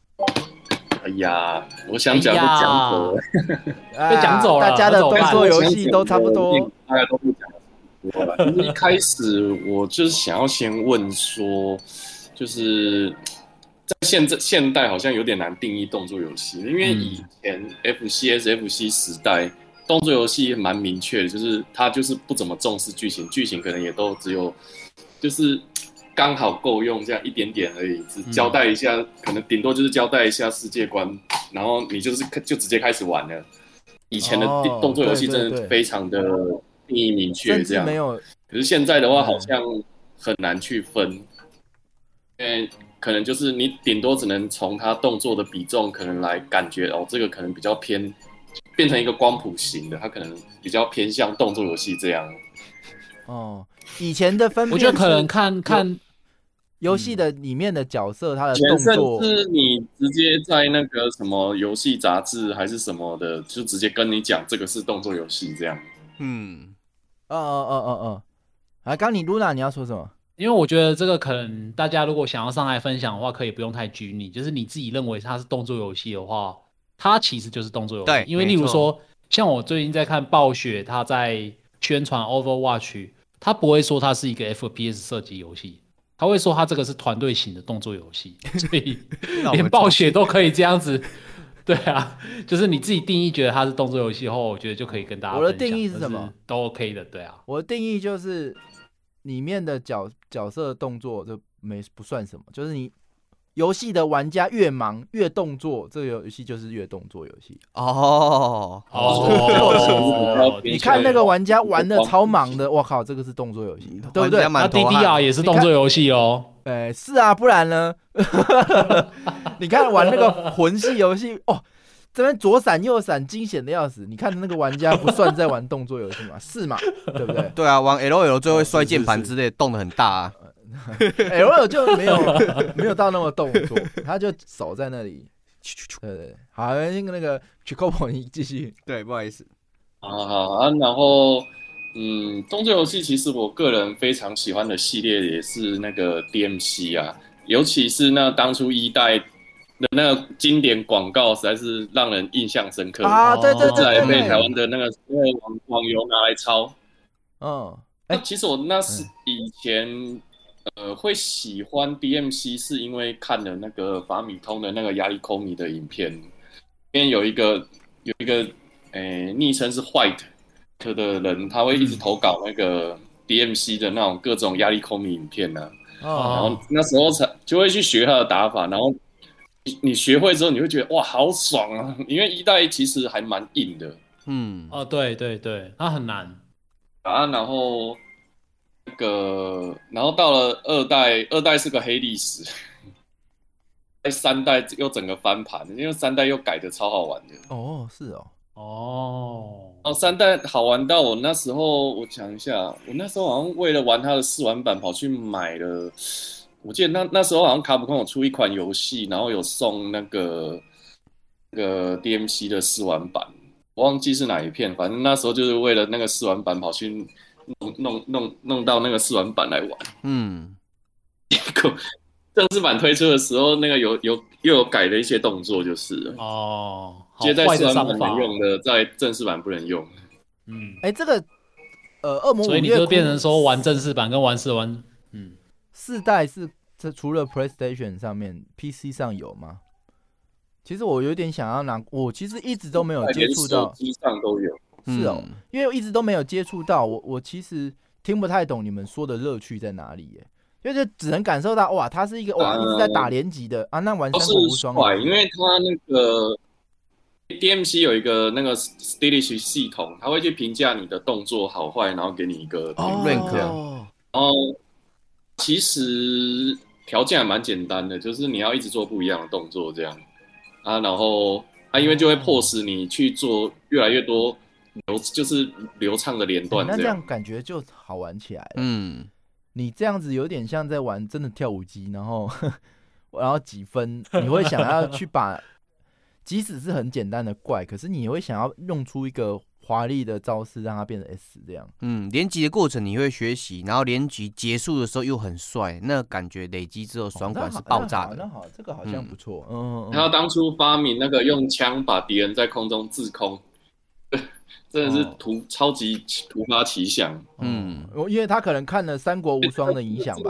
哎呀，我想讲就讲走了，被讲走了。大家的动作游戏都差不多，大家都不讲了。一开始我就是想要先问说，就是在现在现代好像有点难定义动作游戏，因为以前 FCS、FC 时代。动作游戏蛮明确的，就是它就是不怎么重视剧情，剧情可能也都只有就是刚好够用这样一点点而已，只交代一下，嗯、可能顶多就是交代一下世界观，然后你就是就直接开始玩了。以前的动作游戏真的非常的定义明确，这样没有。可是现在的话好像很难去分，因为可能就是你顶多只能从它动作的比重可能来感觉哦，这个可能比较偏。变成一个光谱型的，它可能比较偏向动作游戏这样。哦，以前的分，我觉得可能看看游戏的里面的角色，他的动作，是你直接在那个什么游戏杂志还是什么的，就直接跟你讲这个是动作游戏这样。嗯，哦哦哦哦哦，啊，刚你 Luna 你要说什么？因为我觉得这个可能大家如果想要上来分享的话，可以不用太拘泥，就是你自己认为它是动作游戏的话。它其实就是动作游戏，对，因为例如说，像我最近在看暴雪，他在宣传 Overwatch，他不会说它是一个 FPS 射击游戏，他会说他这个是团队型的动作游戏，[LAUGHS] 所以连暴雪都可以这样子，[LAUGHS] 对啊，就是你自己定义觉得它是动作游戏后，我觉得就可以跟大家。我的定义是什么？都 OK 的，对啊。我的定义就是里面的角角色的动作就没不算什么，就是你。游戏的玩家越忙越动作，这个游戏就是越动作游戏哦哦。你看那个玩家玩的超忙的，我靠，这个是动作游戏，对不对？那 DDR 也是动作游戏哦。哎，是啊，不然呢？[LAUGHS] 你看玩那个魂系游戏，哦，这边左闪右闪，惊险的要死。你看那个玩家不算在玩动作游戏吗？是嘛？对不对？对啊，玩 LOL 最后摔键盘之类，动的很大啊。[LAUGHS] L 就没有没有到那么动作，他就守在那里。对对，好，那个那个 Chocobo 你继续。对，不好意思。好好啊，然后嗯，动作游戏其实我个人非常喜欢的系列也是那个 DMC 啊，尤其是那当初一代的那个经典广告，实在是让人印象深刻啊！对对对，对，对，被台湾的那个那个网网游拿来抄。嗯，哎，其实我那是以前。呃，会喜欢 DMC 是因为看了那个法米通的那个压力空米的影片，里面有一个有一个诶、欸、昵称是 White 的人，他会一直投稿那个 DMC 的那种各种压力空米影片呢、啊，哦、然后那时候才就会去学他的打法，然后你你学会之后，你会觉得哇好爽啊，因为一代其实还蛮硬的，嗯，哦对对对，它很难。啊，然后。那个，然后到了二代，二代是个黑历史，在三代又整个翻盘，因为三代又改的超好玩的。哦，是哦，哦，哦，三代好玩到我那时候，我想一下，我那时候好像为了玩它的试玩版，跑去买了。我记得那那时候好像卡普空有出一款游戏，然后有送那个那个 DMC 的试玩版，我忘记是哪一片，反正那时候就是为了那个试玩版跑去。弄弄弄弄到那个试玩版来玩，嗯，结 [LAUGHS] 果正式版推出的时候，那个有有又有改了一些动作，就是哦，接在试玩版能用的，在正式版不能用。嗯，哎、欸，这个呃，恶魔所以你就变成说玩正式版跟玩试玩，嗯，四代是这除了 PlayStation 上面，PC 上有吗？其实我有点想要拿，我其实一直都没有接触到，手机上都有，是哦，嗯。因为我一直都没有接触到，我我其实听不太懂你们说的乐趣在哪里耶，因为就只能感受到哇，他是一个哇一直在打连击的、呃、啊，那完全是无双，因为他那个 DMC 有一个那个 Stylish 系统，它会去评价你的动作好坏，然后给你一个评论这样，哦，然后其实条件还蛮简单的，就是你要一直做不一样的动作这样。啊，然后啊，因为就会迫使你去做越来越多流，就是流畅的连段、欸。那这样感觉就好玩起来了。嗯，你这样子有点像在玩真的跳舞机，然后 [LAUGHS] 然后几分，你会想要去把，[LAUGHS] 即使是很简单的怪，可是你会想要用出一个。华丽的招式让它变成 S 这样，嗯，连击的过程你会学习，然后连击结束的时候又很帅，那感觉累积之后爽感是爆炸的。哦、那，好，那好，这个好像不错。嗯，嗯他当初发明那个用枪把敌人在空中自空，[LAUGHS] 真的是突、哦、超级突发奇想。嗯，因为他可能看了《三国无双》的影响吧。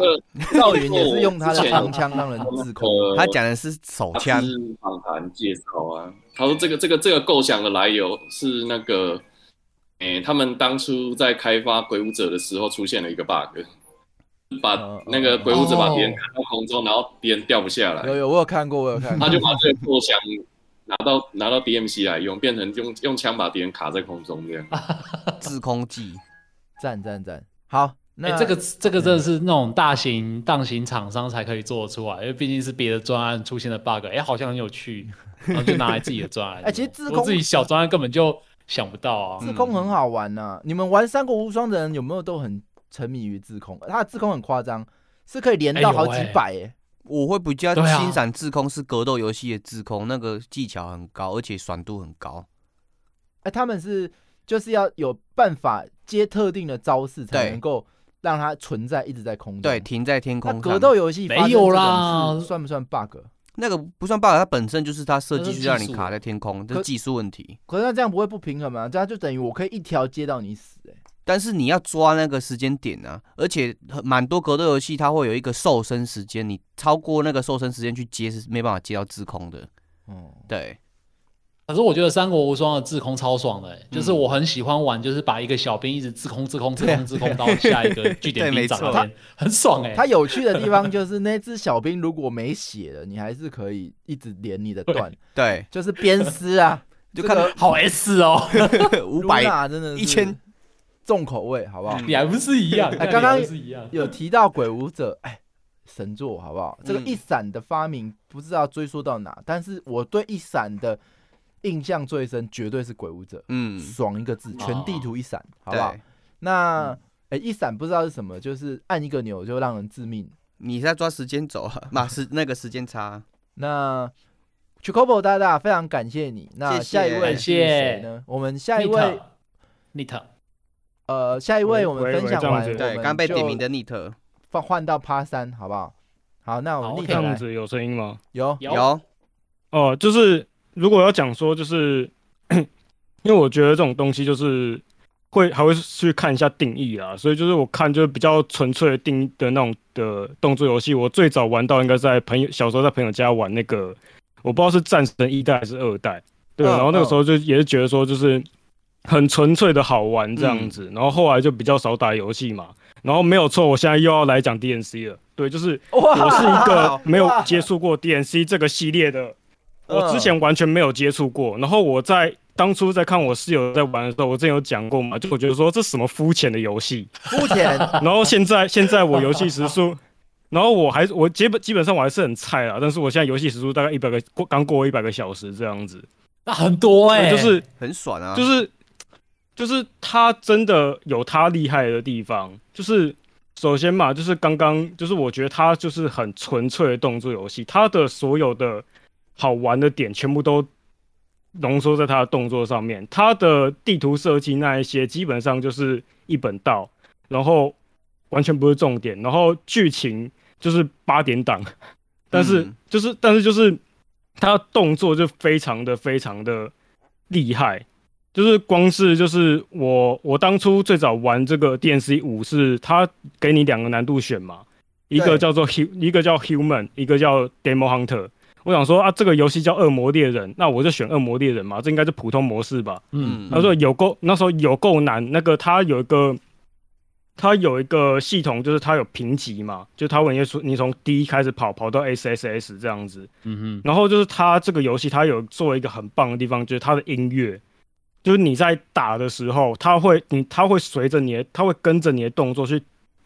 赵云也是用他的长枪让人自控。他讲的是手枪。访谈介绍啊，他说这个这个这个构想的来由是那个。哎、欸，他们当初在开发鬼武者的时候出现了一个 bug，把那个鬼武者把敌人砍到空中，然后敌人掉不下来。有有，我有看过，我有看过。他就把这个构想拿到拿到 DMC 来用，变成用用枪把敌人卡在空中这样。[LAUGHS] 自空技，赞赞赞！好，那、欸、这个这个真的是那种大型大型厂商才可以做得出来，因为毕竟是别的专案出现的 bug，哎、欸，好像很有趣，然后就拿来自己的专案。[LAUGHS] 哎、欸，其实自空自己小专案根本就。想不到啊，自空很好玩呐、啊！嗯、你们玩《三国无双》的人有没有都很沉迷于自空？它的自空很夸张，是可以连到好几百哎、欸！我会比较欣赏自空是格斗游戏的自空，那个技巧很高，而且爽度很高。哎、欸，他们是就是要有办法接特定的招式，才能够让它存在一直在空中，对，停在天空。格斗游戏没有啦，算不算 bug？那个不算 bug，它本身就是它设计是让你卡在天空，这是技术问题。可是那这样不会不平衡吗？这样就等于我可以一条接到你死哎、欸。但是你要抓那个时间点啊，而且蛮多格斗游戏它会有一个瘦身时间，你超过那个瘦身时间去接是没办法接到滞空的。嗯，对。可是我觉得《三国无双》的滞空超爽的、欸，嗯、就是我很喜欢玩，就是把一个小兵一直滞空、滞空、滞空、滞空到下一个据点 [LAUGHS] 兵长那边，很爽哎、欸。它有趣的地方就是那只小兵如果没血了，你还是可以一直连你的段，[LAUGHS] 对，就是鞭尸啊，就看到好 S 哦，[LAUGHS] 五百真的一千重口味，好不好？你还不是一样？哎，刚刚有提到鬼舞者，哎，神作好不好？这个一闪的发明不知道追溯到哪，但是我对一闪的。印象最深绝对是鬼舞者，嗯，爽一个字，全地图一闪，好不好？那哎，一闪不知道是什么，就是按一个钮就让人致命。你在抓时间走啊？嘛是那个时间差。[LAUGHS] 那 Chocobo 大大非常感谢你。那下一位是谁呢？我们下一位 Nita，呃，下一位我们分享完，对，刚被点名的 Nit，放换换到趴三，好不好？好，那我们这样子有声音吗？有有。哦，就是。如果要讲说，就是 [COUGHS] 因为我觉得这种东西就是会还会去看一下定义啊，所以就是我看就是比较纯粹的定义的那种的动作游戏。我最早玩到应该在朋友小时候在朋友家玩那个，我不知道是战神一代还是二代，对，然后那个时候就也是觉得说就是很纯粹的好玩这样子，然后后来就比较少打游戏嘛，然后没有错，我现在又要来讲 DNC 了，对，就是我是一个没有接触过 DNC 这个系列的。我之前完全没有接触过，然后我在当初在看我室友在玩的时候，我之前有讲过嘛，就我觉得说这什么肤浅的游戏，肤浅。[LAUGHS] 然后现在现在我游戏时速，然后我还我基本基本上我还是很菜啦，但是我现在游戏时速大概一百个过刚过一百个小时这样子，那很多哎、欸，就是很爽啊，就是就是他真的有他厉害的地方，就是首先嘛，就是刚刚就是我觉得他就是很纯粹的动作游戏，他的所有的。好玩的点全部都浓缩在他的动作上面，他的地图设计那一些基本上就是一本道，然后完全不是重点，然后剧情就是八点档，但是就是、嗯、但是就是他动作就非常的非常的厉害，就是光是就是我我当初最早玩这个 DMC 五是它给你两个难度选嘛，一个叫做 hu 一个叫 human，一个叫 demo hunter。我想说啊，这个游戏叫恶魔猎人，那我就选恶魔猎人嘛，这应该是普通模式吧。嗯，他说有够那时候有够难，那个它有一个。它有一个系统，就是它有评级嘛，就它问你说你从 D 开始跑，跑到 SSS 这样子。嗯哼。然后就是它这个游戏，它有做一个很棒的地方，就是它的音乐，就是你在打的时候，它会你它会随着你的，它会跟着你的动作去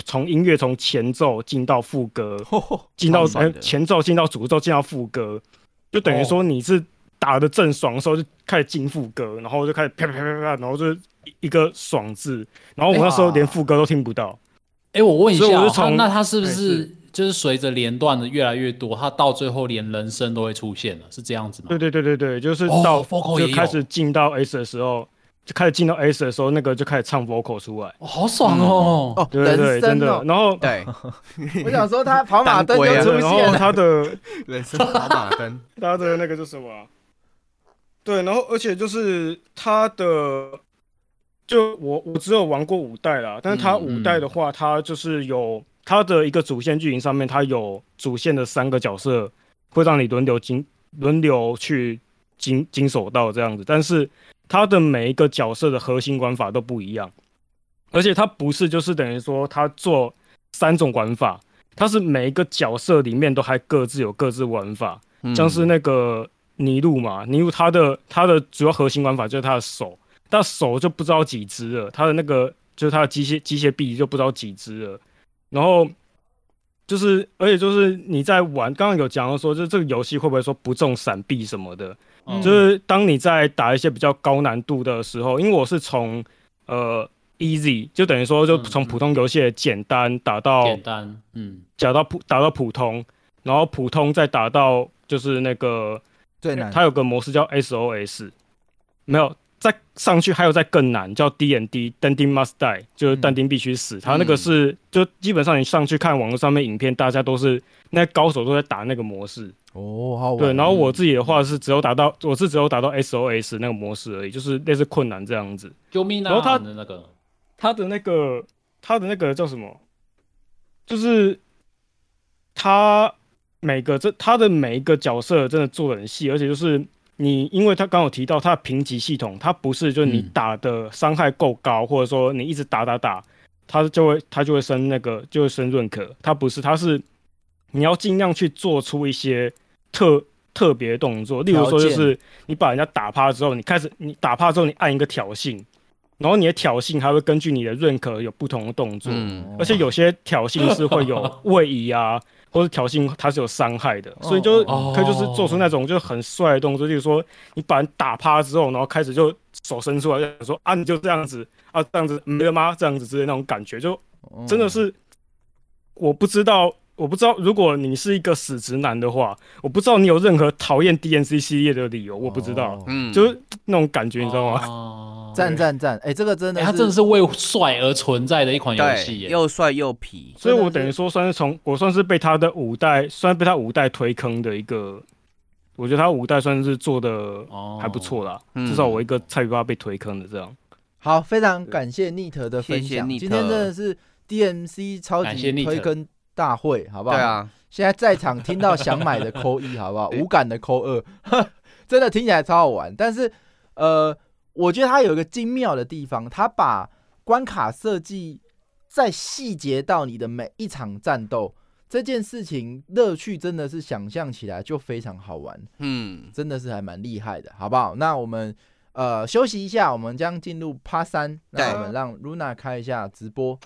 从音乐从前奏进到副歌，[LAUGHS] 进到哎前奏进到主奏进到副歌，就等于说你是打的正爽的时候就开始进副歌，然后就开始啪啪啪啪啪，然后就。一个爽字，然后我那时候连副歌都听不到。哎、欸，我问一下，他那他是不是就是随着连段的越来越多，他到最后连人声都会出现了？是这样子吗？对对对对对，就是到、哦、就开始进到 S 的时候，就开始进到 S 的时候，那个就开始唱 vocal 出来，哦、好爽哦！哦，对对对，真的。然后对，[LAUGHS] 我想说他跑马灯就出现了，然后他的 [LAUGHS] 人生跑马灯，他的那个是什么、啊？对，然后而且就是他的。就我我只有玩过五代啦，但是他五代的话，他就是有它的一个主线剧情上面，它有主线的三个角色会让你轮流经轮流去经经手到这样子，但是它的每一个角色的核心玩法都不一样，而且它不是就是等于说它做三种玩法，它是每一个角色里面都还各自有各自玩法，像是那个尼禄嘛，尼禄他的他的主要核心玩法就是他的手。但手就不知道几只了，他的那个就是他的机械机械臂就不知道几只了，然后就是而且就是你在玩，刚刚有讲到说，就是这个游戏会不会说不中闪避什么的，嗯、就是当你在打一些比较高难度的时候，因为我是从呃 easy 就等于说就从普通游戏的简单打到简单，嗯，打到普打到普通，然后普通再打到就是那个最难，它有个模式叫 SOS，没有。再上去还有再更难，叫 D N D，但丁 must die，就是但丁必须死。他、嗯、那个是就基本上你上去看网络上面影片，大家都是那高手都在打那个模式。哦，好。对，然后我自己的话是只有打到，我是只有打到 S O S 那个模式而已，就是类似困难这样子。救命啊！然后他的那个，他的那个，他的那个叫什么？就是他每个这他的每一个角色真的做的很细，而且就是。你因为他刚有提到他的评级系统，他不是就你打的伤害够高，嗯、或者说你一直打打打，他就会他就会升那个就会升认可，他不是，他是你要尽量去做出一些特特别动作，例如说就是你把人家打趴之后，你开始你打趴之后你按一个挑衅，然后你的挑衅还会根据你的认可有不同的动作，嗯、而且有些挑衅是会有 [LAUGHS] 位移啊。或者挑衅，他是有伤害的，所以就可以就是做出那种就很帅的动作，就是说你把人打趴之后，然后开始就手伸出来，就说啊，你就这样子啊，这样子没了吗？这样子之类的那种感觉，就真的是我不知道，我不知道，如果你是一个死直男的话，我不知道你有任何讨厌 DMC 系列的理由，我不知道，嗯，就是那种感觉，你知道吗？哦赞赞赞！[LAUGHS] 哎，这个真的，它真的是为帅而存在的一款游戏，又帅又皮。所以我等于说算是从我算是被他的五代，算被他五代推坑的一个。我觉得他五代算是做的还不错啦，至少我一个菜瓜被推坑的这样。好，非常感谢 Neat 的分享，今天真的是 DMC 超级推坑大会，好不好？对啊，现在在场听到想买的扣一，[LAUGHS] 好不好？无感的扣二，[LAUGHS] 真的听起来超好玩，但是呃。我觉得它有一个精妙的地方，它把关卡设计再细节到你的每一场战斗，这件事情乐趣真的是想象起来就非常好玩，嗯，真的是还蛮厉害的，好不好？那我们呃休息一下，我们将进入 Part 3，那我们让 Luna 开一下直播。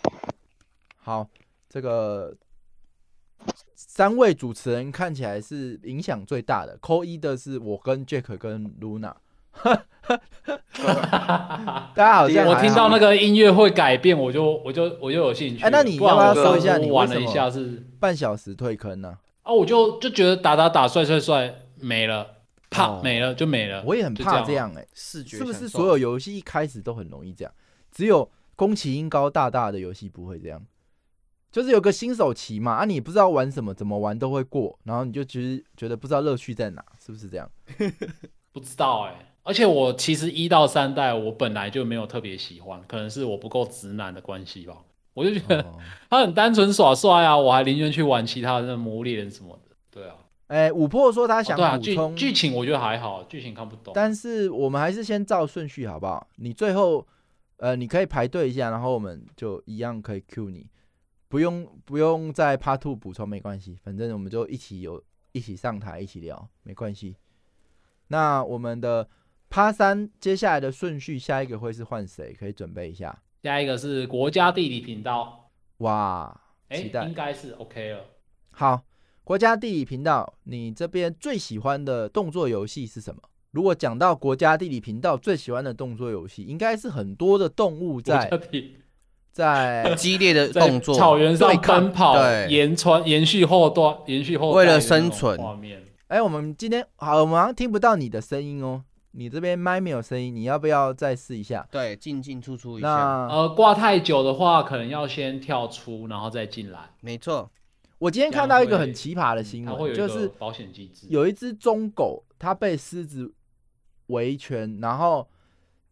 好，这个三位主持人看起来是影响最大的，扣一的是我跟 Jack 跟 Luna。[LAUGHS] [LAUGHS] 大家好像，我听到那个音乐会改变，我就我就我就有兴趣。哎，那你要不要搜一下你玩了一下是半小时退坑呢？啊，我就就觉得打打打帅帅帅没了，啪没了就没了。我也很怕这样哎，视觉是不是所有游戏一开始都很容易这样？只有宫崎英高大大的游戏不会这样，就是有个新手期嘛，啊，你不知道玩什么，怎么玩都会过，然后你就其实觉得不知道乐趣在哪，是不是这样？[LAUGHS] 不知道哎。而且我其实一到三代我本来就没有特别喜欢，可能是我不够直男的关系吧。我就觉得 [LAUGHS] 他很单纯耍帅啊，我还宁愿去玩其他的魔猎人什么的。对啊，哎、欸，五破说他想补充剧情，我觉得还好，剧情看不懂。但是我们还是先照顺序好不好？你最后呃，你可以排队一下，然后我们就一样可以 Q 你，不用不用在 Part Two 补充没关系，反正我们就一起有一起上台一起聊，没关系。那我们的。趴三，接下来的顺序，下一个会是换谁？可以准备一下。下一个是国家地理频道。哇，期待，欸、应该是 OK 了。好，国家地理频道，你这边最喜欢的动作游戏是什么？如果讲到国家地理频道最喜欢的动作游戏，应该是很多的动物在在激烈的动作，草原上奔跑，对延传延续后段，延续后为了生存。画面。哎、欸，我们今天好，我们好像听不到你的声音哦。你这边麦没有声音，你要不要再试一下？对，进进出出一下。那呃，挂太久的话，可能要先跳出，然后再进来。没错，我今天看到一个很奇葩的新闻，就是保险机制，有一只中狗，它被狮子围圈，然后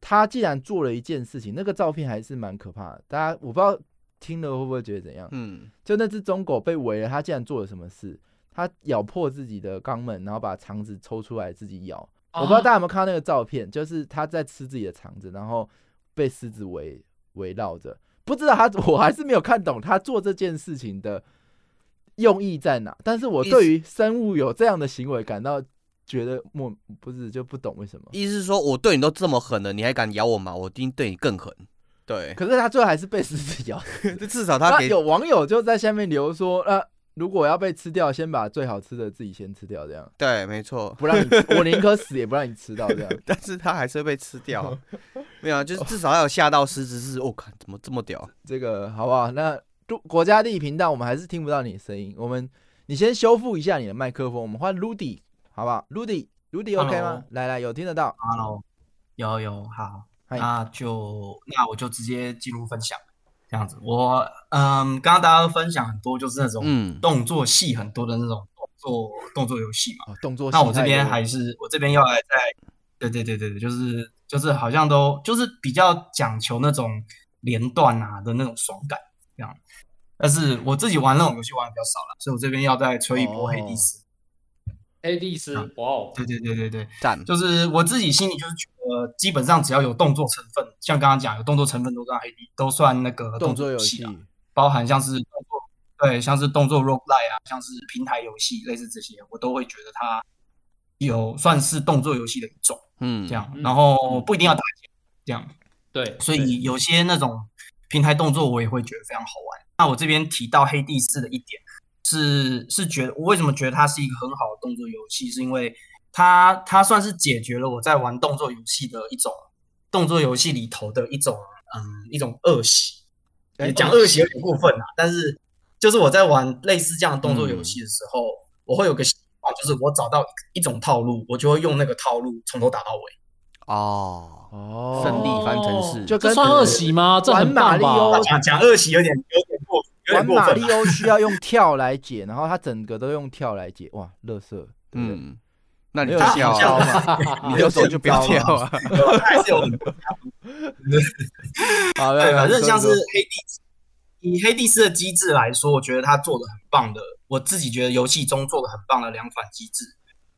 它竟然做了一件事情，那个照片还是蛮可怕的。大家我不知道听了会不会觉得怎样？嗯，就那只中狗被围了，他竟然做了什么事？他咬破自己的肛门，然后把肠子抽出来自己咬。我不知道大家有没有看到那个照片，就是他在吃自己的肠子，然后被狮子围围绕着。不知道他，我还是没有看懂他做这件事情的用意在哪。但是我对于生物有这样的行为感到觉得莫不是就不懂为什么。意思是说我对你都这么狠了，你还敢咬我吗？我一定对你更狠。对，可是他最后还是被狮子咬。[LAUGHS] 至少他给有网友就在下面留说，呃。如果要被吃掉，先把最好吃的自己先吃掉，这样。对，没错，不让你，我宁可死也不让你吃到这样。[LAUGHS] 但是他还是会被吃掉，[LAUGHS] 没有，就是至少要有吓到狮子，是，我、哦、靠，怎么这么屌？这个好不好？那国家地理频道，我们还是听不到你的声音。我们，你先修复一下你的麦克风，我们换 Rudy，好不好？Rudy，Rudy OK 吗？来来，有听得到？Hello，有有好，那就那我就直接进入分享。这样子，我嗯，刚刚大家都分享很多，就是那种动作戏很多的那种动作、嗯、动作游戏嘛。动作戏。那我这边还是我这边要来再，对对对对对，就是就是好像都就是比较讲求那种连段啊的那种爽感这样。但是我自己玩那种游戏玩的比较少了，所以我这边要再吹一波黑帝斯。哦黑帝斯，哇哦！对对对对对，赞！就是我自己心里就是觉得，基本上只要有动作成分，像刚刚讲有动作成分都算黑帝，都算那个动作游戏啊，包含像是动作，对，像是动作 roguelike 啊，像是平台游戏类似这些，我都会觉得它有算是动作游戏的一种，嗯，这样，然后不一定要打架，这样，对，所以有些那种平台动作我也会觉得非常好玩。那我这边提到黑帝斯的一点。是是觉得我为什么觉得它是一个很好的动作游戏，是因为它它算是解决了我在玩动作游戏的一种动作游戏里头的一种嗯一种恶习，讲恶习有点过分啊，但是就是我在玩类似这样的动作游戏的时候，嗯、我会有个习惯，就是我找到一种套路，我就会用那个套路从头打到尾。哦哦，胜利方程式就跟这算恶习吗？这很棒吧？讲讲恶习有点有点过。玩马里欧需要用跳来解，[LAUGHS] 然后他整个都用跳来解，哇，乐色，嗯，那你就跳啊，[LAUGHS] 你就手就不要跳啊，[LAUGHS] 还是有很多。好的，反正像是黑帝斯，以黑帝斯的机制来说，我觉得他做的很棒的，我自己觉得游戏中做的很棒的两款机制，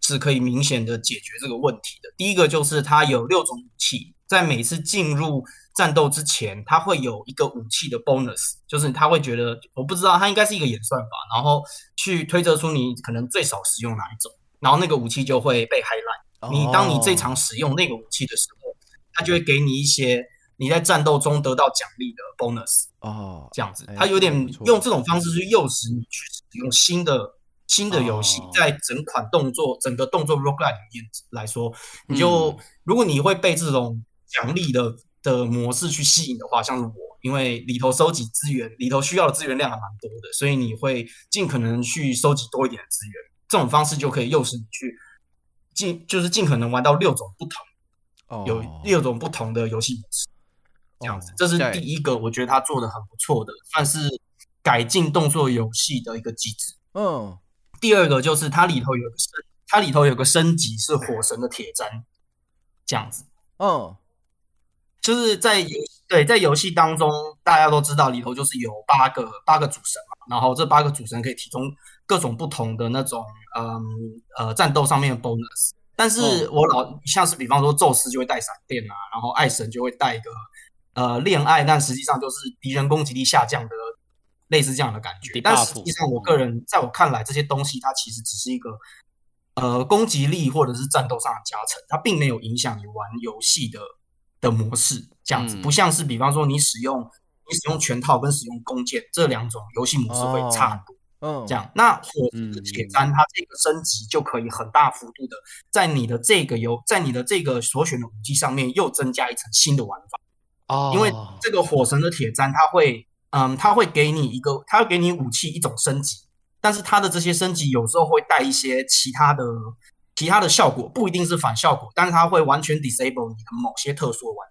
是可以明显的解决这个问题的。第一个就是它有六种武器，在每次进入。战斗之前，他会有一个武器的 bonus，就是他会觉得，我不知道，他应该是一个演算法，然后去推测出你可能最少使用哪一种，然后那个武器就会被 highlight。你当你这场使用那个武器的时候，他就会给你一些你在战斗中得到奖励的 bonus。哦，这样子，他有点用这种方式去诱使你去使用新的新的游戏，在整款动作整个动作 roguelike 里面来说，你就如果你会被这种奖励的。的模式去吸引的话，像是我，因为里头收集资源，里头需要的资源量还蛮多的，所以你会尽可能去收集多一点的资源。这种方式就可以诱使你去尽，就是尽可能玩到六种不同，哦、有六种不同的游戏模式，这样子。哦、这是第一个，我觉得他做的很不错的，算是改进动作游戏的一个机制。嗯。第二个就是它里头有个升，它里头有个升级是火神的铁砧。这样子。嗯，就是在游对在游戏当中，大家都知道里头就是有八个八个主神嘛，然后这八个主神可以提供各种不同的那种嗯呃战斗上面的 bonus。但是我老、嗯、像是比方说宙斯就会带闪电啊，然后爱神就会带一个呃恋爱，但实际上就是敌人攻击力下降的类似这样的感觉。但实际上我个人在我看来，这些东西它其实只是一个呃攻击力或者是战斗上的加成，它并没有影响你玩游戏的的模式。这样子、嗯、不像是比方说你使用你使用拳套跟使用弓箭这两种游戏模式会差很多。哦嗯，这样，那火神的铁簪，它这个升级就可以很大幅度的在你的这个游，在你的这个所选的武器上面又增加一层新的玩法哦。因为这个火神的铁簪，它会，嗯，它会给你一个，它会给你武器一种升级，但是它的这些升级有时候会带一些其他的其他的效果，不一定是反效果，但是它会完全 disable 你的某些特殊玩，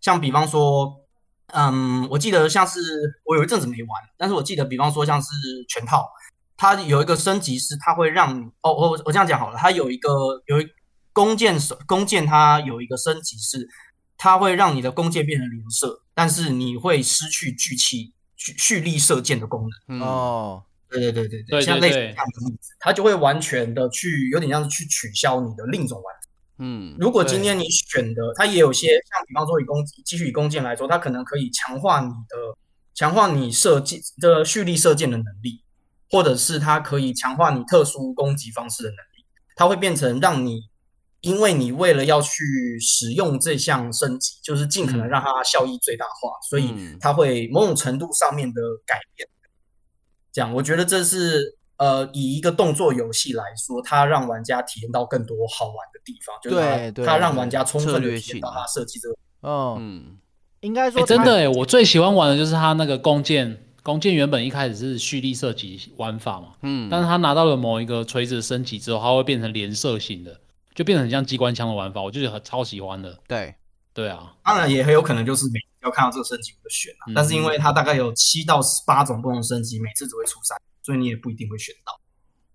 像比方说。嗯，我记得像是我有一阵子没玩，但是我记得，比方说像是全套，它有一个升级是它会让你哦，我我这样讲好了，它有一个有一弓箭手弓箭，它有一个升级是它会让你的弓箭变成连射，但是你会失去聚气蓄蓄力射箭的功能。哦，对对对对对，像类似这样的例子，它就会完全的去有点像是去取消你的另一种玩法。嗯，如果今天你选的，它也有些像，比方说以弓继续以弓箭来说，它可能可以强化你的强化你射箭的蓄力射箭的能力，或者是它可以强化你特殊攻击方式的能力，它会变成让你，因为你为了要去使用这项升级，就是尽可能让它效益最大化，所以它会某种程度上面的改变。这样，我觉得这是。呃，以一个动作游戏来说，它让玩家体验到更多好玩的地方，就是它，它让玩家充分的体验到它设计这个。嗯嗯，应该说、欸、真的哎，我最喜欢玩的就是它那个弓箭，弓箭原本一开始是蓄力射击玩法嘛，嗯，但是它拿到了某一个锤子升级之后，它会变成连射型的，就变成很像机关枪的玩法，我就觉得很超喜欢的。对，对啊，当然也很有可能就是要看到这个升级我就选了、嗯，但是因为它大概有七到八种不同升级，每次只会出三。所以你也不一定会选到，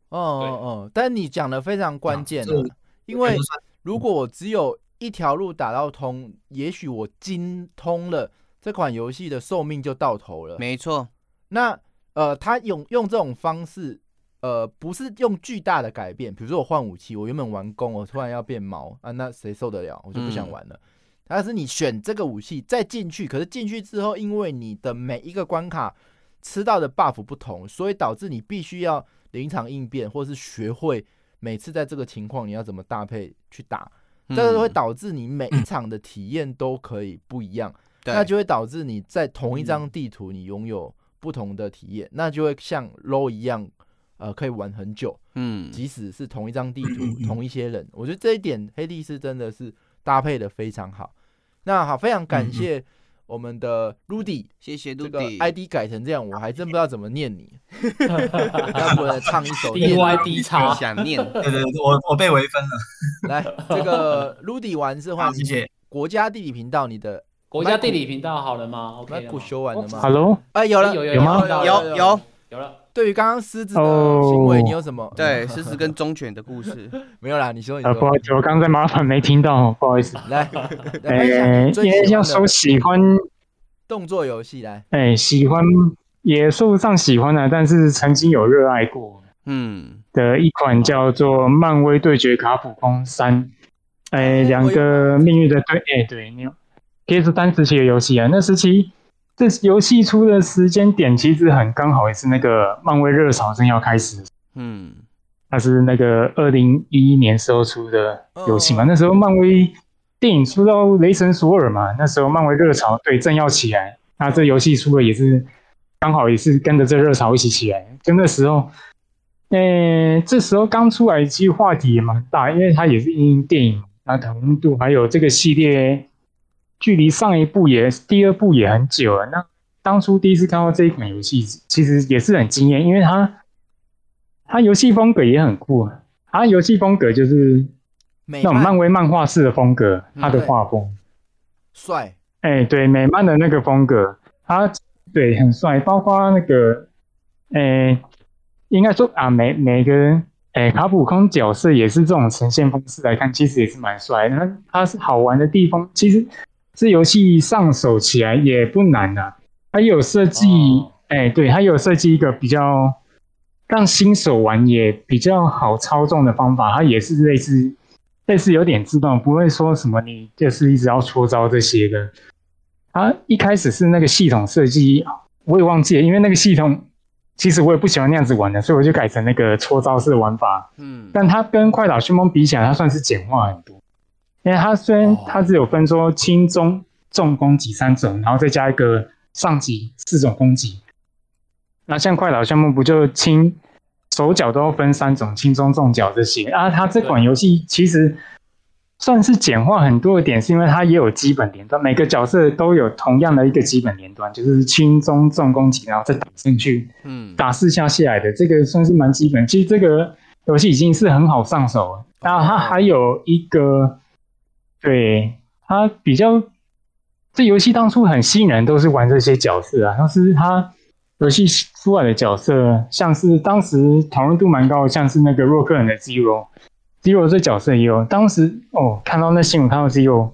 哦哦哦！但你讲的非常关键的，因为如果我只有一条路打到通，也许我精通了这款游戏的寿命就到头了。没错，那呃，他用用这种方式，呃，不是用巨大的改变，比如说我换武器，我原本玩弓，我突然要变矛啊，那谁受得了？我就不想玩了。嗯、但是你选这个武器再进去，可是进去之后，因为你的每一个关卡。吃到的 buff 不同，所以导致你必须要临场应变，或是学会每次在这个情况你要怎么搭配去打，这个会导致你每一场的体验都可以不一样，那就会导致你在同一张地图你拥有不同的体验，那就会像 low 一样，呃，可以玩很久，嗯，即使是同一张地图，同一些人，我觉得这一点黑帝斯真的是搭配的非常好。那好，非常感谢。我们的 Rudy，谢谢 Rudy，这个 ID 改成这样，我还真不知道怎么念你。[LAUGHS] 要不来唱一首 [LAUGHS] DYD 叉，想念。[LAUGHS] 对对对，我我被围分了。来，这个 Rudy 完是换谢谢国家地理频道，你的国家地理频道好了吗？OK，不修完了吗？Hello，哎，有了，有有吗？有有有，有了。对于刚刚狮子的行为，你有什么？Oh, 对，狮子跟忠犬的故事 [LAUGHS] 没有啦。你说，你说，不好意思，我刚刚在麻烦没听到，不好意思。[LAUGHS] 来，哎，因为要说喜欢。动作游戏来，哎、欸，喜欢也说不上喜欢的，但是曾经有热爱过，嗯，的一款叫做《漫威对决卡普空三》，哎，两个命运的对，哎、欸，对，你有 PS 三时期的游戏啊，那时期这游戏出的时间点其实很刚好，也是那个漫威热潮正要开始，嗯，它是那个二零一一年时候出的游戏嘛，那时候漫威。电影出到雷神索尔嘛，那时候漫威热潮对正要起来，那这游戏出了也是刚好也是跟着这热潮一起起来。就那时候，呃、欸，这时候刚出来，其实话题也蛮大，因为它也是因电影那讨论度，还有这个系列距离上一部也第二部也很久了。那当初第一次看到这一款游戏，其实也是很惊艳，因为它它游戏风格也很酷啊，它游戏风格就是。那种漫威漫画式的风格，它的画风帅，哎、欸，对，美漫的那个风格，它对很帅，包括那个，哎、欸，应该说啊，每每个哎，卡普空角色也是这种呈现方式来看，其实也是蛮帅的。那它是好玩的地方，其实这游戏上手起来也不难呐、啊。它有设计，哎、哦，对，它有设计一个比较让新手玩也比较好操纵的方法。它也是类似类似有点自动，不会说什么你就是一直要搓招这些的。它一开始是那个系统设计，我也忘记了，因为那个系统。其实我也不喜欢那样子玩的，所以我就改成那个搓招式的玩法。嗯，但它跟快打旋风比起来，它算是简化很多。因为它虽然它只有分说轻、中、重攻击三种，然后再加一个上级四种攻击。那像快打项目不就轻手脚都要分三种，轻、中、重脚这些啊？它这款游戏其实。算是简化很多的点，是因为它也有基本连段，每个角色都有同样的一个基本连段，就是轻中重攻击，然后再打进去，嗯，打四下下来的，这个算是蛮基本。其实这个游戏已经是很好上手了。然后它还有一个，对，他比较，这游戏当初很吸引人，都是玩这些角色啊。但是他游戏出来的角色，像是当时讨论度蛮高的，像是那个洛克人的 Zero。Zero 这角色也有，当时哦看到那新闻看到 Zero，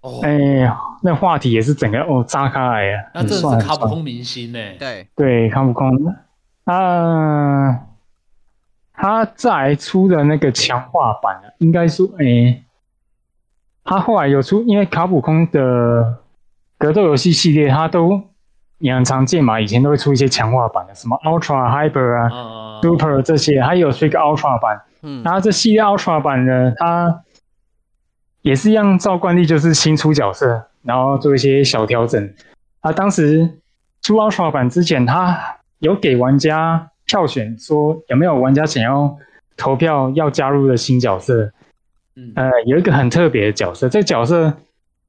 哦，哎呀，那话题也是整个哦炸开来呀，那这是卡普空明星呢？对对，卡普空，啊，他再出的那个强化版应该说哎，他后来有出，因为卡普空的格斗游戏系列，他都也很常见嘛，以前都会出一些强化版的，什么 Ultra Hyper 啊、嗯、Super 这些，还有出一个 Ultra 版。嗯，然后这系列 Ultra 版呢，它也是一样，照惯例就是新出角色，然后做一些小调整。啊，当时出 Ultra 版之前，他有给玩家票选，说有没有玩家想要投票要加入的新角色。嗯，呃，有一个很特别的角色，这个角色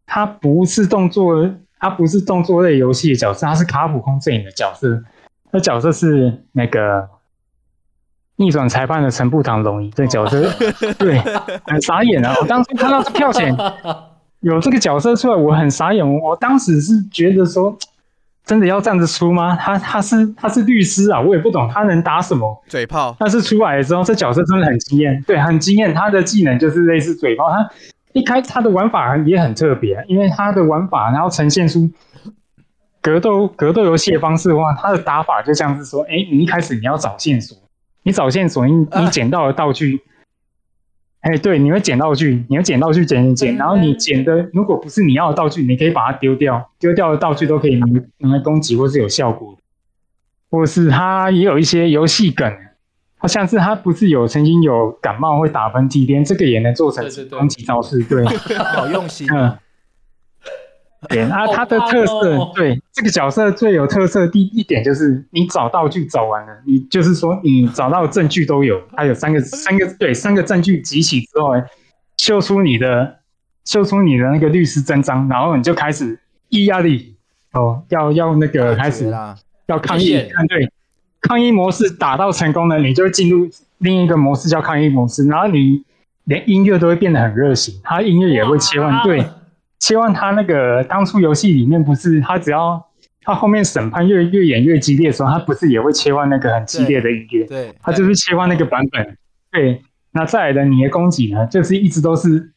他不是动作，他不是动作类游戏的角色，他是卡普空阵营的角色。那角色是那个。逆转裁判的陈步堂龙一这个角色，对，很傻眼啊！我当初看到这票选 [LAUGHS] 有这个角色出来，我很傻眼。我当时是觉得说，真的要这样子出吗？他他是他是律师啊，我也不懂他能打什么嘴炮。但是出来的时候，这角色真的很惊艳，对，很惊艳。他的技能就是类似嘴炮，他一开他的玩法也很特别，因为他的玩法然后呈现出格斗格斗游戏的方式的话，他的打法就像是说，哎，你一开始你要找线索。你找线索，你你捡到的道具，哎、啊，对，你会捡道具，你会捡道具，捡捡捡，然后你捡的如果不是你要的道具，你可以把它丢掉，丢掉的道具都可以拿拿来攻击或是有效果，或是它也有一些游戏梗，好像是它不是有曾经有感冒会打喷嚏，连这个也能做成攻击招式，对，[LAUGHS] 好用心，嗯。对啊，他的特色，哦、对这个角色最有特色的第一点就是，你找道具找完了，你就是说你找到证据都有，他有三个三个对三个证据集齐之后，秀出你的秀出你的那个律师真章，然后你就开始一压力哦，要要那个开始要抗议，对抗议模式打到成功了，你就会进入另一个模式叫抗议模式，然后你连音乐都会变得很热情，它音乐也会切换对。希望他那个当初游戏里面不是他只要他后面审判越越演越激烈的时候，他不是也会切换那个很激烈的音乐？对，他就是切换那个版本。对，那再来的你的攻击呢，就是一直都是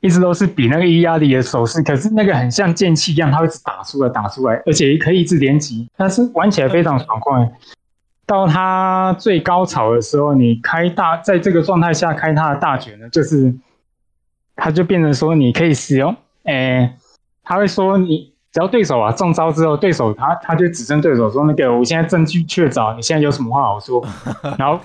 一直都是比那个伊亚里的手势，可是那个很像剑气一样，他会打出来打出来，而且也可以一直连击，但是玩起来非常爽快。到他最高潮的时候，你开大在这个状态下开他的大卷呢，就是他就变成说你可以使用。哎、欸，他会说你只要对手啊中招之后，对手他他就指证对手说那个我现在证据确凿，你现在有什么话好说？[LAUGHS] 然后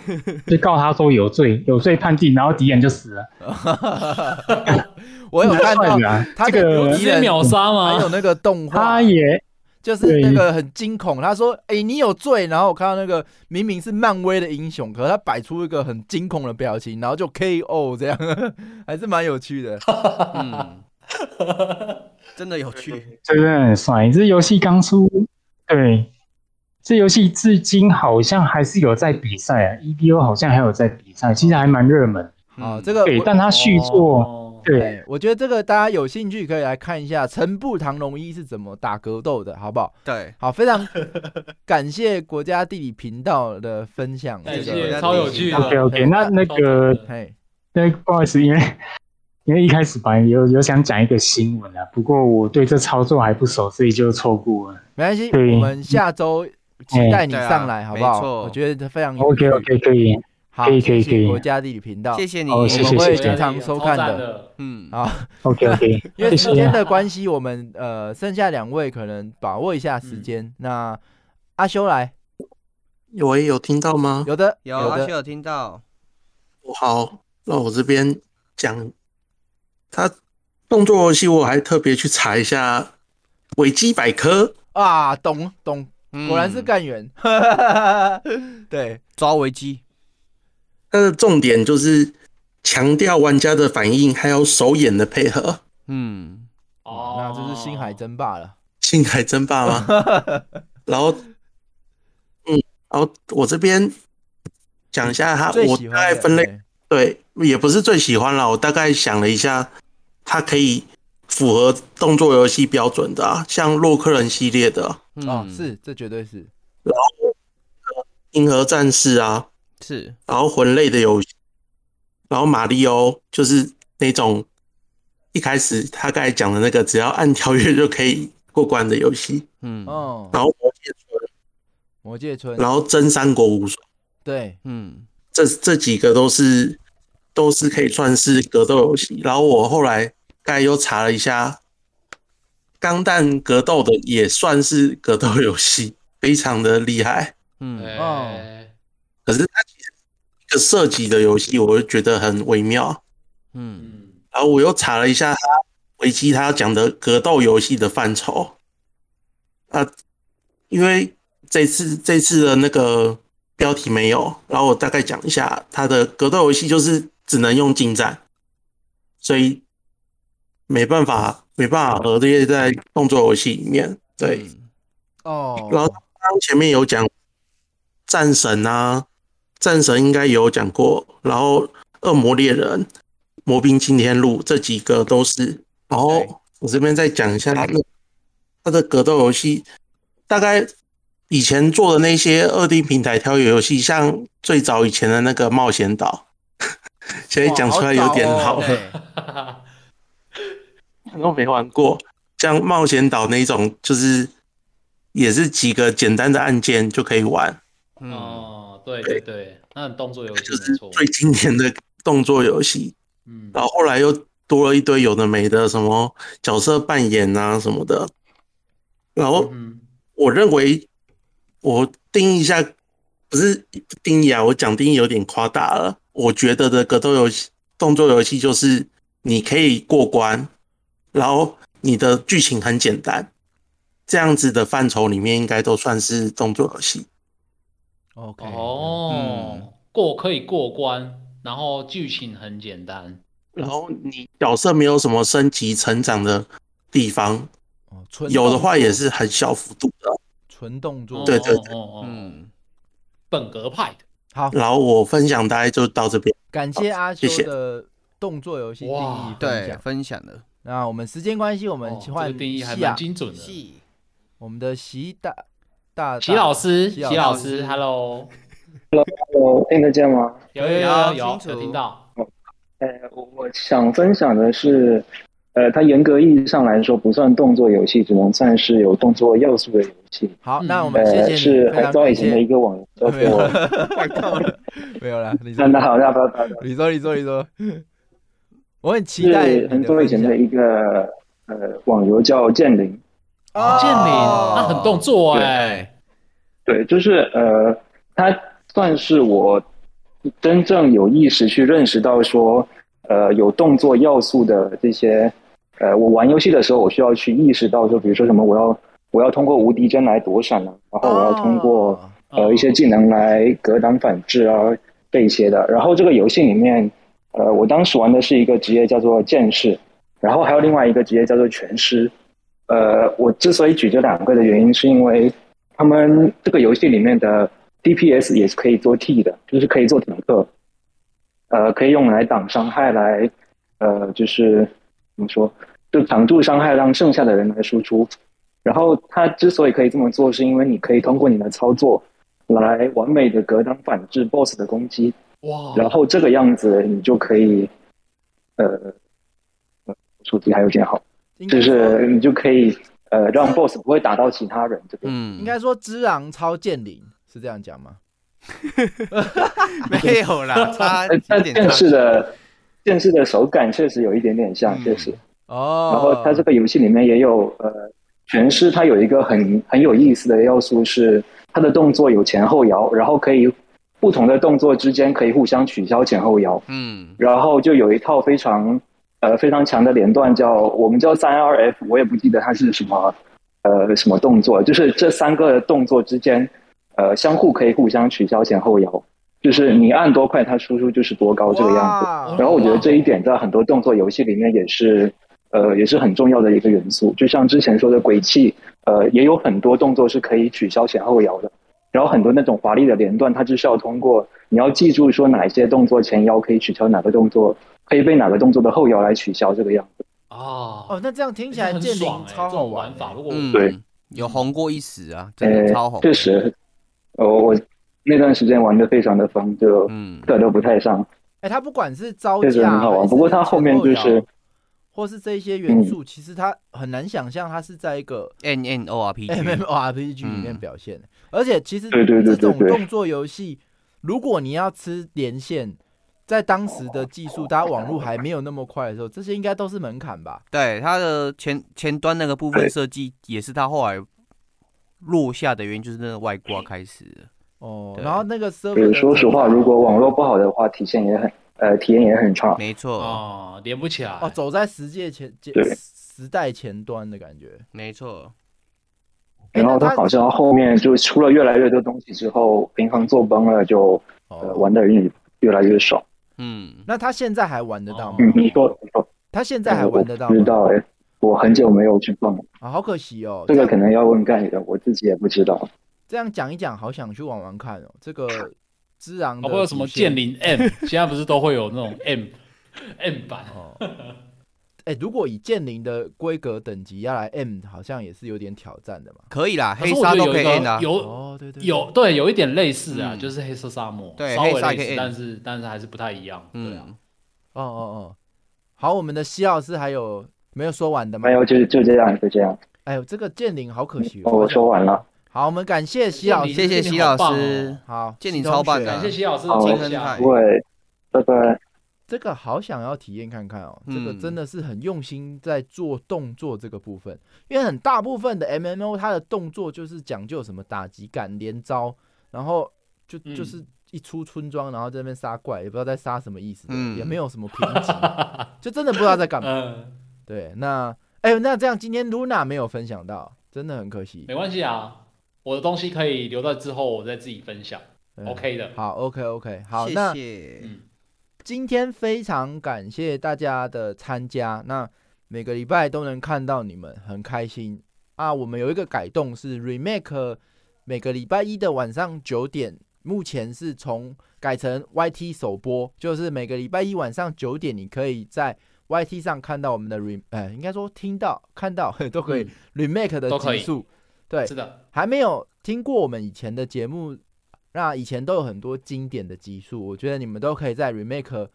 就告他说有罪，[LAUGHS] 有罪判定，然后敌人就死了。[LAUGHS] 我有看到他这个直接秒杀吗？还有那个动画，他也就是那个很惊恐。他说：“哎、欸，你有罪。”然后我看到那个明明是漫威的英雄，可是他摆出一个很惊恐的表情，然后就 KO 这样，还是蛮有趣的。嗯。[LAUGHS] 真的有趣，真的很帅。这游戏刚出，对，这游戏至今好像还是有在比赛啊，EBO 好像还有在比赛，其实还蛮热门啊。这个对，但它续作，对，我觉得这个大家有兴趣可以来看一下陈步唐龙一是怎么打格斗的，好不好？对，好，非常 [LAUGHS] 感谢国家地理频道的分享，感这个谢，超有趣的。OK OK，那那个，嘿，那不好意思，因为因为一开始本来有有想讲一个新闻啊，不过我对这操作还不熟，所以就错过了。没关系，我们下周期待你上来，嗯好不好？我觉得非常 OK OK 可以，好，可以可以可以。国家地理频道，谢谢你，哦谢谢我们会经常收看的。嗯，好，OK OK，[LAUGHS] 因为时间的关系，我们呃剩下两位可能把握一下时间。那阿修来，有有听到吗？有的有阿修有听到，好，那我这边讲，他动作游戏我还特别去查一下维基百科，啊，懂懂，嗯果然是干员。[LAUGHS] 对，抓维基，它的重点就是强调玩家的反应，还有手眼的配合。嗯，哦，那这是星海争霸了。星海争霸吗？[LAUGHS] 然后，嗯，然后我这边讲一下它，我大概分类，对对，也不是最喜欢啦，我大概想了一下，它可以符合动作游戏标准的啊，像洛克人系列的，哦，嗯。是，这绝对是。然后银河战士啊，是，然后魂类的游戏，然后马里奥就是那种一开始他刚才讲的那个，只要按跳跃就可以过关的游戏，嗯，哦，然后魔界村，魔界村，然后真三国无双，对，嗯，这这几个都是都是可以算是格斗游戏。然后我后来刚才又查了一下，钢弹格斗的也算是格斗游戏，[LAUGHS] 非常的厉害。嗯，哦，可是它其实一个射击的游戏，我就觉得很微妙。嗯，嗯，然后我又查了一下他维基他讲的格斗游戏的范畴啊，因为这次这次的那个标题没有，然后我大概讲一下他的格斗游戏就是只能用近战，所以没办法没办法核列在动作游戏里面。对，哦，然后前面有讲战神啊，战神应该有讲过，然后恶魔猎人、魔兵惊天录这几个都是。然后我这边再讲一下它的它的格斗游戏，大概以前做的那些二 D 平台跳跃游戏，像最早以前的那个冒险岛，[LAUGHS] 现在讲出来有点老了，哇好早哦 [LAUGHS] 对都没玩过。像冒险岛那种，就是也是几个简单的按键就可以玩。嗯，哦，对对对，那很动作游戏就是。最经典的动作游戏，嗯，然后后来又多了一堆有的没的，什么角色扮演啊什么的。然后嗯我认为，我定义一下，不是定义啊，我讲定义有点夸大了。我觉得的格斗游戏、动作游戏就是你可以过关，然后你的剧情很简单，这样子的范畴里面应该都算是动作游戏。OK，哦嗯，过可以过关，然后剧情很简单。然后你角色没有什么升级成长的地方，哦有的话也是很小幅度的。纯动作，对对对哦哦哦，嗯，本格派的。好，然后我分享大概就到这边。感谢阿修谢谢的动作游戏定义分对，享。分享的，那我们时间关系，我们哦，这换个定义还蛮精准的。我们的习大大习老师，齐齐老师，Hello，Hello，听得见吗？有有有有有清楚有听到。呃，我我想分享的是，呃，它严格意义上来说不算动作游戏，只能算是有动作要素的游戏。好，嗯那我们谢谢呃，你，是很早以前的一。个网 [LAUGHS] 叫没有没有啦，你说那，那好，那不要不要，不要你说，你说，你说，我很期待是很久以前的一一个呃网游叫剑灵。哦剑灵，那很动作哎。对，就是呃，它算是我真正有意识去认识到说，呃，有动作要素的这些，呃，我玩游戏的时候，我需要去意识到说，比如说什么，我要我要通过无敌帧来躲闪啊，然后我要通过、哦呃一些技能来格挡反制啊这一些的。然后这个游戏里面，呃，我当时玩的是一个职业叫做剑士，然后还有另外一个职业叫做拳师。呃，我之所以举这两个的原因，是因为他们这个游戏里面的 DPS 也是可以做 T 的，就是可以做坦克，呃，可以用来挡伤害来呃，就是怎么说，就挡住伤害，让剩下的人来输出。然后他之所以可以这么做，是因为你可以通过你的操作来完美的格挡反制 BOSS 的攻击。哇！然后这个样子你就可以，呃，数字还有点好，就是你就可以呃让 BOSS 不会打到其他人。这边嗯，应该说之昂超剑灵是这样讲吗？[LAUGHS] 没有啦，[LAUGHS] 他他剑士的剑士的手感确实有一点点像，确实哦。然后他这个游戏里面也有呃，拳师他有一个很很有意思的要素是，他的动作有前后摇，然后可以不同的动作之间可以互相取消前后摇。嗯，然后就有一套非常呃非常强的连段叫我们叫三 R F，我也不记得它是什么呃什么动作，就是这三个动作之间。呃，相互可以互相取消前后摇，就是你按多快，它输出就是多高这个样子。然后我觉得这一点在很多动作游戏里面也是，呃，也是很重要的一个元素。就像之前说的鬼泣，呃，也有很多动作是可以取消前后摇的。然后很多那种华丽的连段，它就是要通过你要记住说哪一些动作前摇可以取消哪个动作，可以被哪个动作的后摇来取消这个样子。哦哦，那这样听起来剑灵超好玩法。如果对，有红过一时啊，真的超红。确实。哦，我那段时间玩的非常的疯，就嗯课都不太上。哎、嗯，他不管是招架，确实很好玩。不过他后面就是，或是这一些元素，其实它很难想象它是在一个 N N O R P G M M O R P G 里面表现。而且其实这种动作游戏，如果你要吃连线，在当时的技术，大家网络还没有那么快的时候，这些应该都是门槛吧？对，它的前前端那个部分设计，也是它后来。落下的原因就是那个外挂开始哦，然后那个 server，说实话，如果网络不好的话，体现也很呃，体验也很差。没错哦，连不起来哦，走在时界前时代前端的感觉。没错。然后他好像后面就出了越来越多东西之后，平衡做崩了，就呃玩的人越来越少。嗯，那他现在还玩得到吗？嗯，你说你说，他现在还玩得到吗？不知道哎。我很久没有去碰了啊，好可惜哦。这个可能要问盖的，我自己也不知道。这样讲一讲，好想去玩玩看哦。这个 [LAUGHS] 只狼，会有什么剑灵 M？[LAUGHS] 现在不是都会有那种 M M 版哦？哎，如果以剑灵的规格等级要来 M，好像也是有点挑战的嘛。可以啦，黑沙都可以 M 啊。有哦，对对，有对，有一点类似啊，就是黑色沙漠，对，稍微类似，但是但是还是不太一样。对啊，哦哦哦，好，我们的西老师还有。没有说完的吗？没有，就就这样，就这样。哎呦，这个剑灵好可惜哦。我说完了。好，我们感谢西老师，谢谢西老师。好，见你超棒的，感谢西老师。好，各位，拜拜。这个好想要体验看看哦，这个真的是很用心在做动作这个部分，因为很大部分的 MMO 它的动作就是讲究什么打击感、连招，然后就就是一出村庄，然后在那边杀怪，也不知道在杀什么意思，也没有什么评级，[LAUGHS] 就真的不知道在干嘛。对，那哎呦，那这样今天 Luna 没有分享到，真的很可惜。没关系啊，我的东西可以留到之后我再自己分享，嗯，OK 的。好，OK OK，好，谢谢。那嗯，今天非常感谢大家的参加，那每个礼拜都能看到你们，很开心啊。我们有一个改动是 Remake，每个礼拜一的晚上九点，目前是从改成 YT 首播，就是每个礼拜一晚上九点，你可以在。YT 上看到我们的 rem，呃，应该说听到看到 [LAUGHS] 都可以 remake 的集数，对，是的，还没有听过我们以前的节目，那以前都有很多经典的集数，我觉得你们都可以在 remake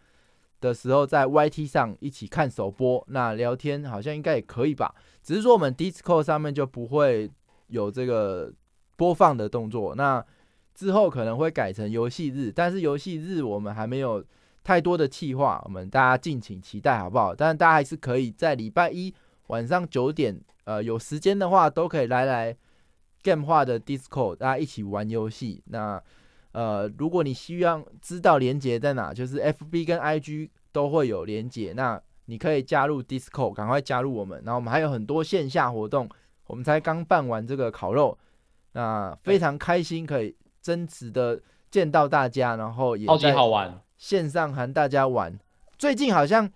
的时候在 YT 上一起看首播，那聊天好像应该也可以吧，只是说我们 Discord 上面就不会有这个播放的动作，那之后可能会改成游戏日，但是游戏日我们还没有。太多的企划，我们大家敬请期待，好不好？但是大家还是可以在礼拜一晚上九点，呃，有时间的话都可以来来 Game 化的 Discord，大家一起玩游戏。那呃，如果你希望知道连接在哪，就是 FB 跟 IG 都会有连接，那你可以加入 Discord，赶快加入我们。然后我们还有很多线下活动，我们才刚办完这个烤肉，那非常开心，可以真实的见到大家，然后也超级好玩。线上和大家玩，最近好像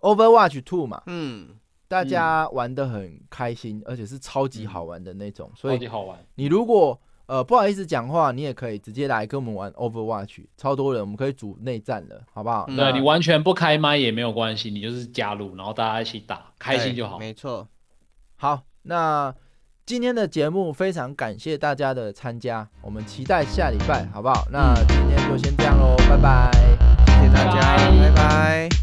Overwatch Two 嘛，嗯，大家玩的很开心，而且是超级好玩的那种，所以超级好玩。你如果呃不好意思讲话，你也可以直接来跟我们玩 Overwatch，超多人，我们可以组内战了，好不好？嗯、对你完全不开麦也没有关系，你就是加入，然后大家一起打，开心就好。没错。好，那今天的节目非常感谢大家的参加，我们期待下礼拜，好不好？那今天就先这样喽，拜拜，谢谢大家，拜拜。拜拜。